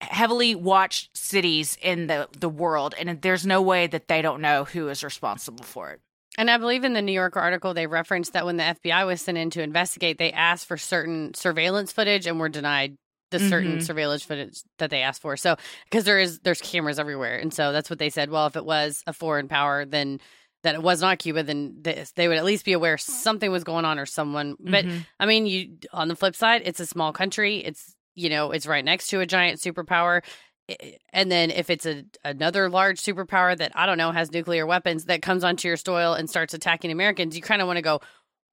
heavily watched cities in the, the world. And there's no way that they don't know who is responsible for it. And I believe in the New Yorker article, they referenced that when the FBI was sent in to investigate, they asked for certain surveillance footage and were denied the certain Mhm. surveillance footage that they asked for. So, because there is there's cameras everywhere, and so that's what they said. Well, if it was a foreign power, then that it was not Cuba, then they, they would at least be aware something was going on or someone. But Mhm. I mean, you on the flip side, it's a small country. It's you know, it's right next to a giant superpower. I- And then if it's a another large superpower that I don't know has nuclear weapons that comes onto your soil and starts attacking Americans, you kind of want to go,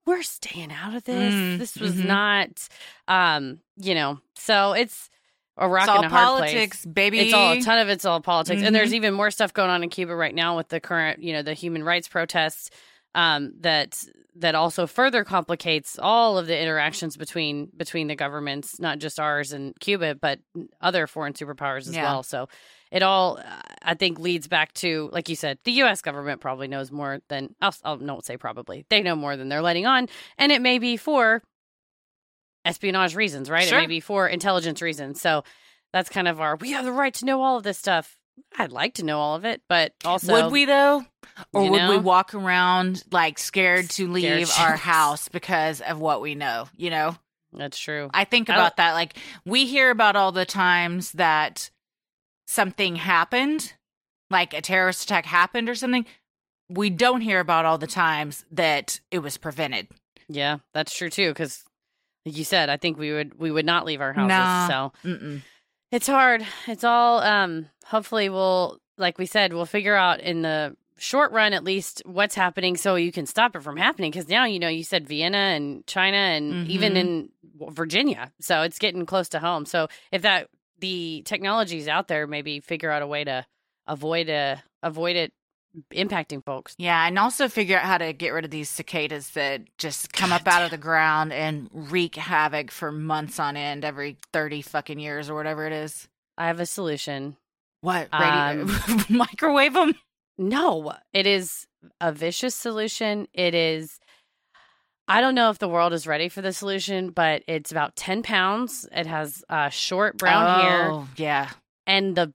"We're staying out of this. Mm, this was mhm. not, um, you know." So it's a rock It's all and a hard politics, place. baby. It's all a ton of it's all politics, and there's Mhm. even more stuff going on in Cuba right now with the current, you know, the human rights protests um, that that also further complicates all of the interactions between between the governments, not just ours and Cuba, but other foreign superpowers as Yeah. well. So it all, uh, I think, leads back to, like you said, the U.S. government probably knows more than I'll, I'll not say probably they know more than they're letting on, and it may be for espionage reasons, right? Sure. It may be for intelligence reasons. So that's kind of our we have the right to know all of this stuff. I'd like to know all of it, but also would we though? Or would we walk around like scared to leave our house because of what we know? You know? That's true. I think I about that. Like we hear about all the times that something happened, like a terrorist attack happened or something. We don't hear about all the times that it was prevented. Yeah, that's true too. Because, like you said, I think we would we would not leave our houses. Nah. So Mm-mm. it's hard. It's all. Um. Hopefully, we'll like we said, we'll figure out in the short run at least what's happening, so you can stop it from happening. Because now you know you said Vienna and China and even Mhm. in Virginia, so it's getting close to home. So if that the technology's out there, maybe figure out a way to avoid a avoid it impacting folks. Yeah, and also figure out how to get rid of these cicadas that just come up out of the ground and wreak havoc for months on end every 30 fucking years or whatever it is. I have a solution. What? Radio- Um, microwave them? No, it is a vicious solution. It is. I don't know if the world is ready for the solution, but it's about 10 pounds. It has uh, short brown hair Oh, Yeah. and the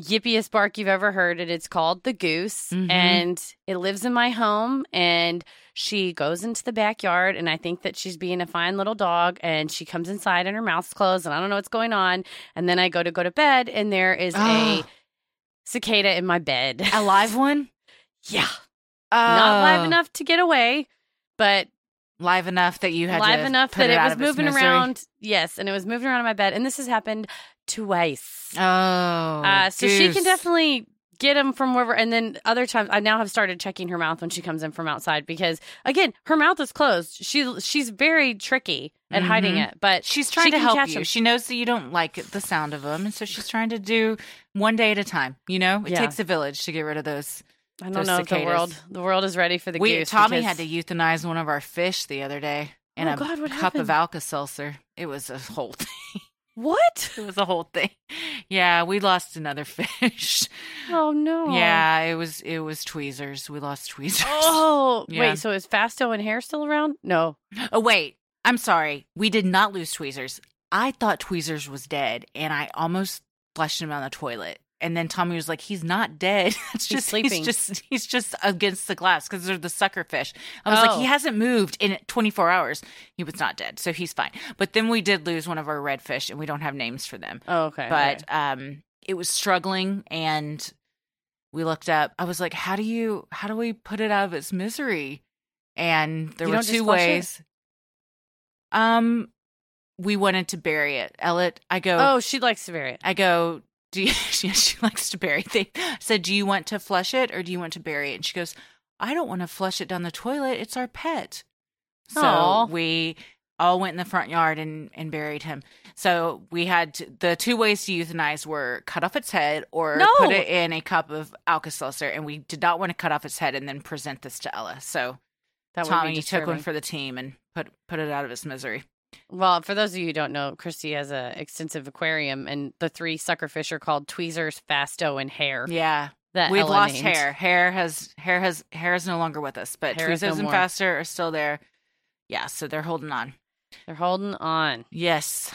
yippiest bark you've ever heard. And it's called the goose. Mhm. And it lives in my home. And she goes into the backyard. And I think that she's being a fine little dog. And she comes inside and her mouth's closed. And I don't know what's going on. And then I go to go to bed. And there is a cicada in my bed. A live one? yeah. not live Oh. enough to get away, but Live enough that you had live enough that it, out was moving around. Yes, and it was moving around in my bed, and this has happened twice. Oh. uh, so she can definitely get him from wherever. And then other times, I now have started checking her mouth when she comes in from outside because, again, her mouth is closed. She she's very tricky at hiding Mhm. it, but She's trying she to help you. 'em. She knows that you don't like the sound of them, and so she's trying to do one day at a time. You know, it Yeah. takes a village to get rid of those. I don't those know if the world the world is ready for the we goose. Tommy because- had to euthanize one of our fish the other day in Oh, a God, what cup of? Alka Seltzer. It was a whole thing. What? It was a whole thing. Yeah, we lost another fish. Oh no! Yeah, it was it was tweezers. We lost tweezers. Oh Yeah. wait, so is Fasto and Hair still around? No. Oh wait, I'm sorry. We did not lose tweezers. I thought tweezers was dead, and I almost flushed him down the toilet. And then Tommy was like, "He's not dead. it's He's just sleeping. he's just he's just against the glass because they're the sucker fish." I was like, Oh. "He hasn't moved in 24 hours. He was not dead, so he's fine." But then we did lose one of our redfish, and we don't have names for them. Oh, okay. But okay. um, it was struggling, and we looked up. I was like, "How do you? How do we put it out of its misery?" And there You were two flush it? ways. Um, we wanted to bury it. Ellet, I go. oh, she likes to bury it. I go, do you, she, she likes to bury things. I said, do you want to flush it or do you want to bury it? And she goes, I don't want to flush it down the toilet. It's our pet. So Aw. we all went in the front yard and, and buried him. So we had to, the two ways to euthanize were cut off its head or No. put it in a cup of Alka-Seltzer. And we did not want to cut off its head and then present this to Ella. So That Tommy took one for the team and put put it out of its misery. Well, for those of you who don't know, Christy has an extensive aquarium, and the three suckerfish are called Tweezers, Fasto, and Hair. Yeah. That We've Ella lost named. hair. Hair has hair has hair is no longer with us, but Hair is no Tweezers and. Faster are still there. Yeah, so they're holding on. They're holding on. Yes.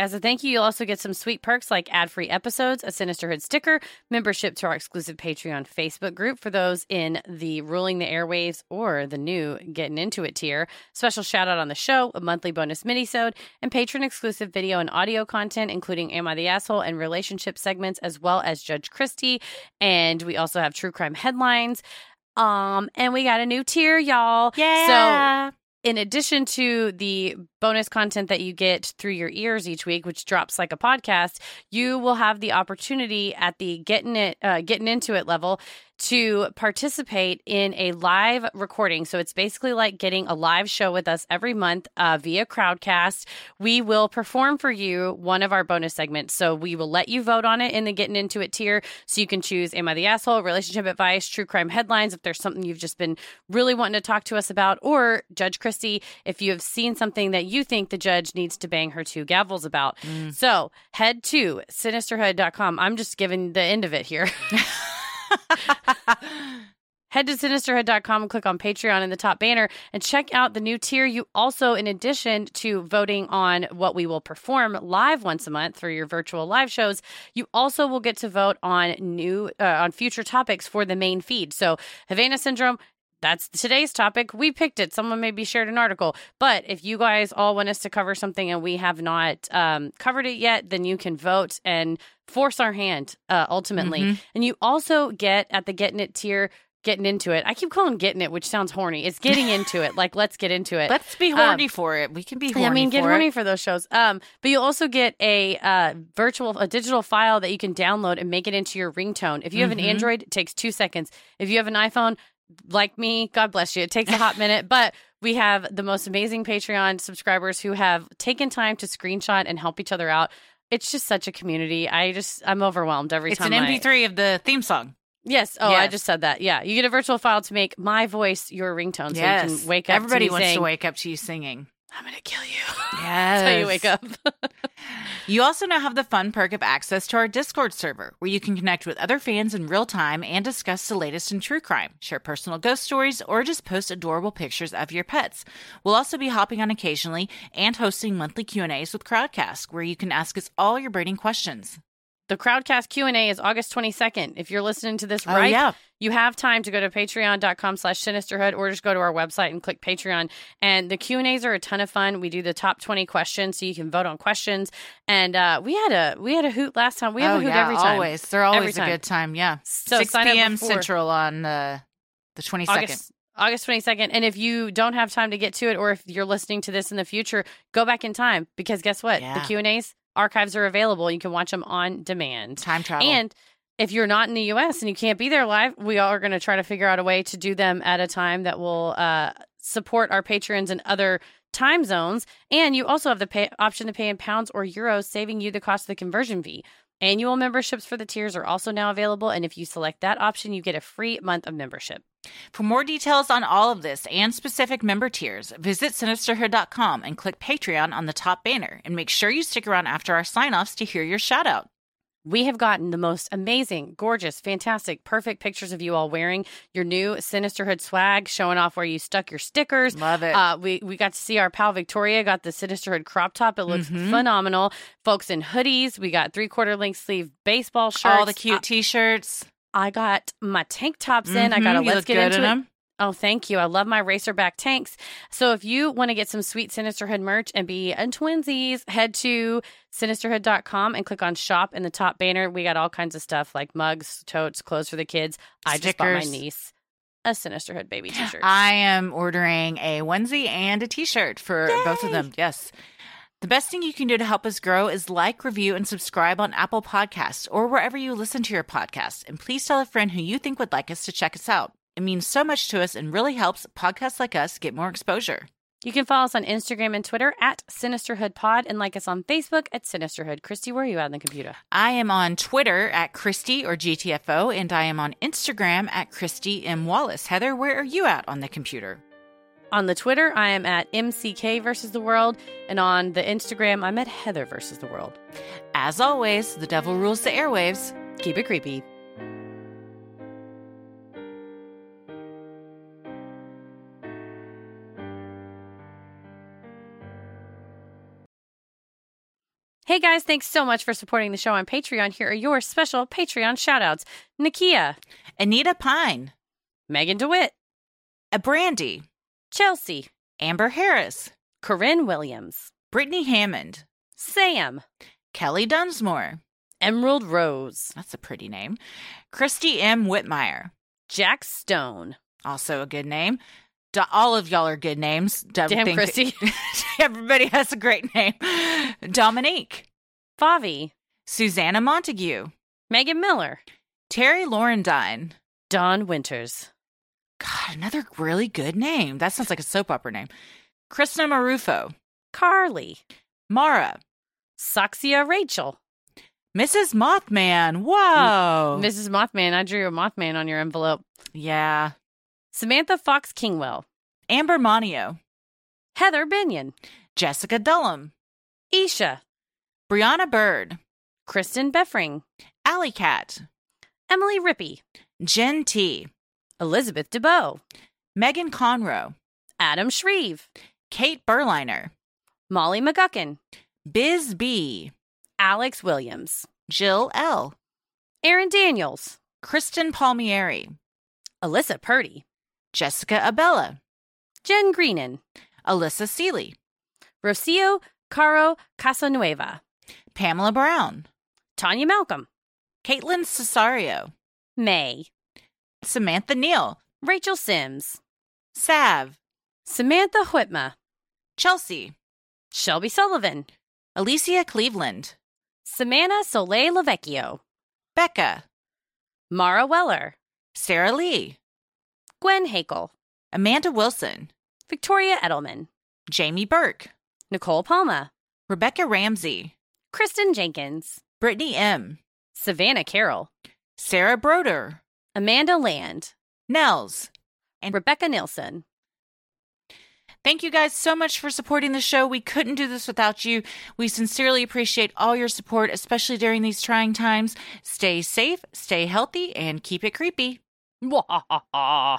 As a thank you, you'll also get some sweet perks like ad free episodes, a Sinisterhood sticker, membership to our exclusive Patreon Facebook group for those in the Ruling the Airwaves or the new Getting Into It tier, special shout out on the show, a monthly bonus minisode, and patron exclusive video and audio content, including Am I the Asshole and relationship segments, as well as Judge Christie. And we also have true crime headlines. Um, and we got a new tier, y'all. Yeah. So in addition to the bonus content that you get through your ears each week, which drops like a podcast, you will have the opportunity at the getting it, uh, getting into it level to participate in a live recording. So it's basically like getting a live show with us every month uh, via Crowdcast. We will perform for you one of our bonus segments. So we will let you vote on it in the getting into it tier. So you can choose Am I the Asshole, relationship advice, true crime headlines, if there's something you've just been really wanting to talk to us about, or Judge Christie, if you have seen something that you think the judge needs to bang her two gavels about. So head to sinisterhood.com. I'm just giving the end of it here. Head to sinisterhood.com and click on Patreon in the top banner and check out the new tier. You also, in addition to voting on what we will perform live once a month through your virtual live shows, you also will get to vote on new uh, on future topics for the main feed. So, Havana syndrome. That's today's topic. We picked it. Someone maybe shared an article. But if you guys all want us to cover something and we have not um, covered it yet, then you can vote and force our hand uh, ultimately. Mhm. And you also get at the Getting It tier getting into it. I keep calling getting it, which sounds horny. It's getting into it. Like let's get into it. Let's be horny for it. We can be horny I mean, get for horny it. for those shows. Um, but you'll also get a uh, virtual, a digital file that you can download and make it into your ringtone. If you have an Mhm. Android, it takes two seconds. If you have an iPhone, like me, God bless you, it takes a hot minute. But we have the most amazing Patreon subscribers who have taken time to screenshot and help each other out. It's just such a community. I just, I'm overwhelmed every It's time. It's an I- MP3 of the theme song. Yes. Oh, I just said that. Yeah. You get a virtual file to make my voice your ringtone so yes. you can wake up. Me wants saying, to wake up to you singing. I'm going to kill you. Yes. That's how you wake up. You also now have the fun perk of access to our Discord server, where you can connect with other fans in real time and discuss the latest in true crime, share personal ghost stories, or just post adorable pictures of your pets. We'll also be hopping on occasionally and hosting monthly Q&As with Crowdcast, where you can ask us all your burning questions. The Crowdcast Q&A is August 22nd. If you're listening to this Oh, right, yeah. you have time to go to patreon.com slash sinisterhood or just go to our website and click Patreon. And the Q&As are a ton of fun. We do the top 20 questions so you can vote on questions. And uh, we had a we had a hoot last time. We have oh, a hoot yeah, every time. always. They're always a good time, yeah. So 6 p.m. Central on the, the 22nd. August August 22nd. And if you don't have time to get to it or if you're listening to this in the future, go back in time because guess what? Yeah. The Q&As archives are available. You can watch them on demand. Time travel. And if you're not in the US and you can't be there live, we are going to try to figure out a way to do them at a time that will uh, support our patrons in other time zones. And you also have the pay- option to pay in pounds or euros, saving you the cost of the conversion fee. Annual memberships for the tiers are also now available, and if you select that option, you get a free month of membership. For more details on all of this and specific member tiers, visit sinisterhood.com and click Patreon on the top banner and make sure you stick around after our sign-offs to hear your shout out. We have gotten the most amazing, gorgeous, fantastic, perfect pictures of you all wearing your new Sinisterhood swag, showing off where you stuck your stickers. Love it. Uh, we we got to see our pal Victoria got the Sinisterhood crop top. It looks phenomenal. Folks in hoodies. We got three quarter length sleeve baseball shirts. all the cute I, t-shirts. I got my tank tops in. I got a Mhm, let's get into in it. Oh, thank you. I love my Racerback tanks. So if you want to get some sweet Sinisterhood merch and be a twinsies, head to sinisterhood.com and click on shop in the top banner. We got all kinds of stuff like mugs, totes, clothes for the kids. I just bought my niece a Sinisterhood baby t-shirt. I am ordering a onesie and a t-shirt for both of them. Yes. The best thing you can do to help us grow is like, review, and subscribe on Apple Podcasts or wherever you listen to your podcast. And please tell a friend who you think would like us to check us out. It means so much to us and really helps podcasts like us get more exposure. you can follow us on Instagram and Twitter at Sinisterhood Pod and like us on Facebook at Sinisterhood. Christy, where are you at on the computer? I am on Twitter at Christy or GTFO, and I am on Instagram at Christy M. Wallace. Heather, where are you at on the computer? On the Twitter, I am at MCK versus the world. And on the Instagram, I'm at Heather versus the world. As always, the devil rules the airwaves. Keep it creepy. Hey guys, thanks so much for supporting the show on Patreon. Here are your special Patreon shoutouts Nakia, Anita Pine, Megan DeWitt, a Brandy, Chelsea, Amber Harris, Corinne Williams, Brittany Hammond, Sam, Kelly Dunsmore. Emerald Rose, That's a pretty name. Christy M. Whitmire. Jack Stone, Also a good name. All of y'all are good names. Don't Damn, think- Christy. Everybody has a great name. Dominique. Favi, Susanna Montague. Megan Miller, Terry Laurendine. Don Winters, God, another really good name. That sounds like a soap opera name. Krishna Marufo. Carly, Mara. Saxia Rachel, Mrs. Mothman. Whoa. Mrs. Mothman. I drew a Mothman on your envelope. yeah. Samantha Fox Kingwell, Amber Monio. Heather Binion, Jessica Dullum. Isha, Brianna Bird. Kristen Beffring, Alley Cat. Emily Rippey, Jen T. Elizabeth DeBow, Megan Conroe. Adam Shreve, Kate Berliner. Molly McGuckin, Biz B. Alex Williams, Jill L. Aaron Daniels, Kristen Palmieri. Alyssa Purdy, Jessica Abella. Jen Greenan, Alyssa Seeley. Rocio Caro Casanueva, Pamela Brown. Tanya Malcolm, Caitlin Cesario. May, Samantha Neal. Rachel Sims, Sav. Samantha Whitma, Chelsea. Shelby Sullivan, Alicia Cleveland. Samantha Soleil Lavecchio, Becca. Mara Weller, Sarah Lee. Gwen Hakel, Amanda Wilson. Victoria Edelman, Jamie Burke. Nicole Palma, Rebecca Ramsey. Kristen Jenkins, Brittany M. Savannah Carroll, Sarah Broder. Amanda Land, Nels. and Rebecca Nilsson. Thank you guys so much for supporting the show. We couldn't do this without you. We sincerely appreciate all your support, especially during these trying times. Stay safe, stay healthy, and keep it creepy. Mwahaha.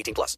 18 plus.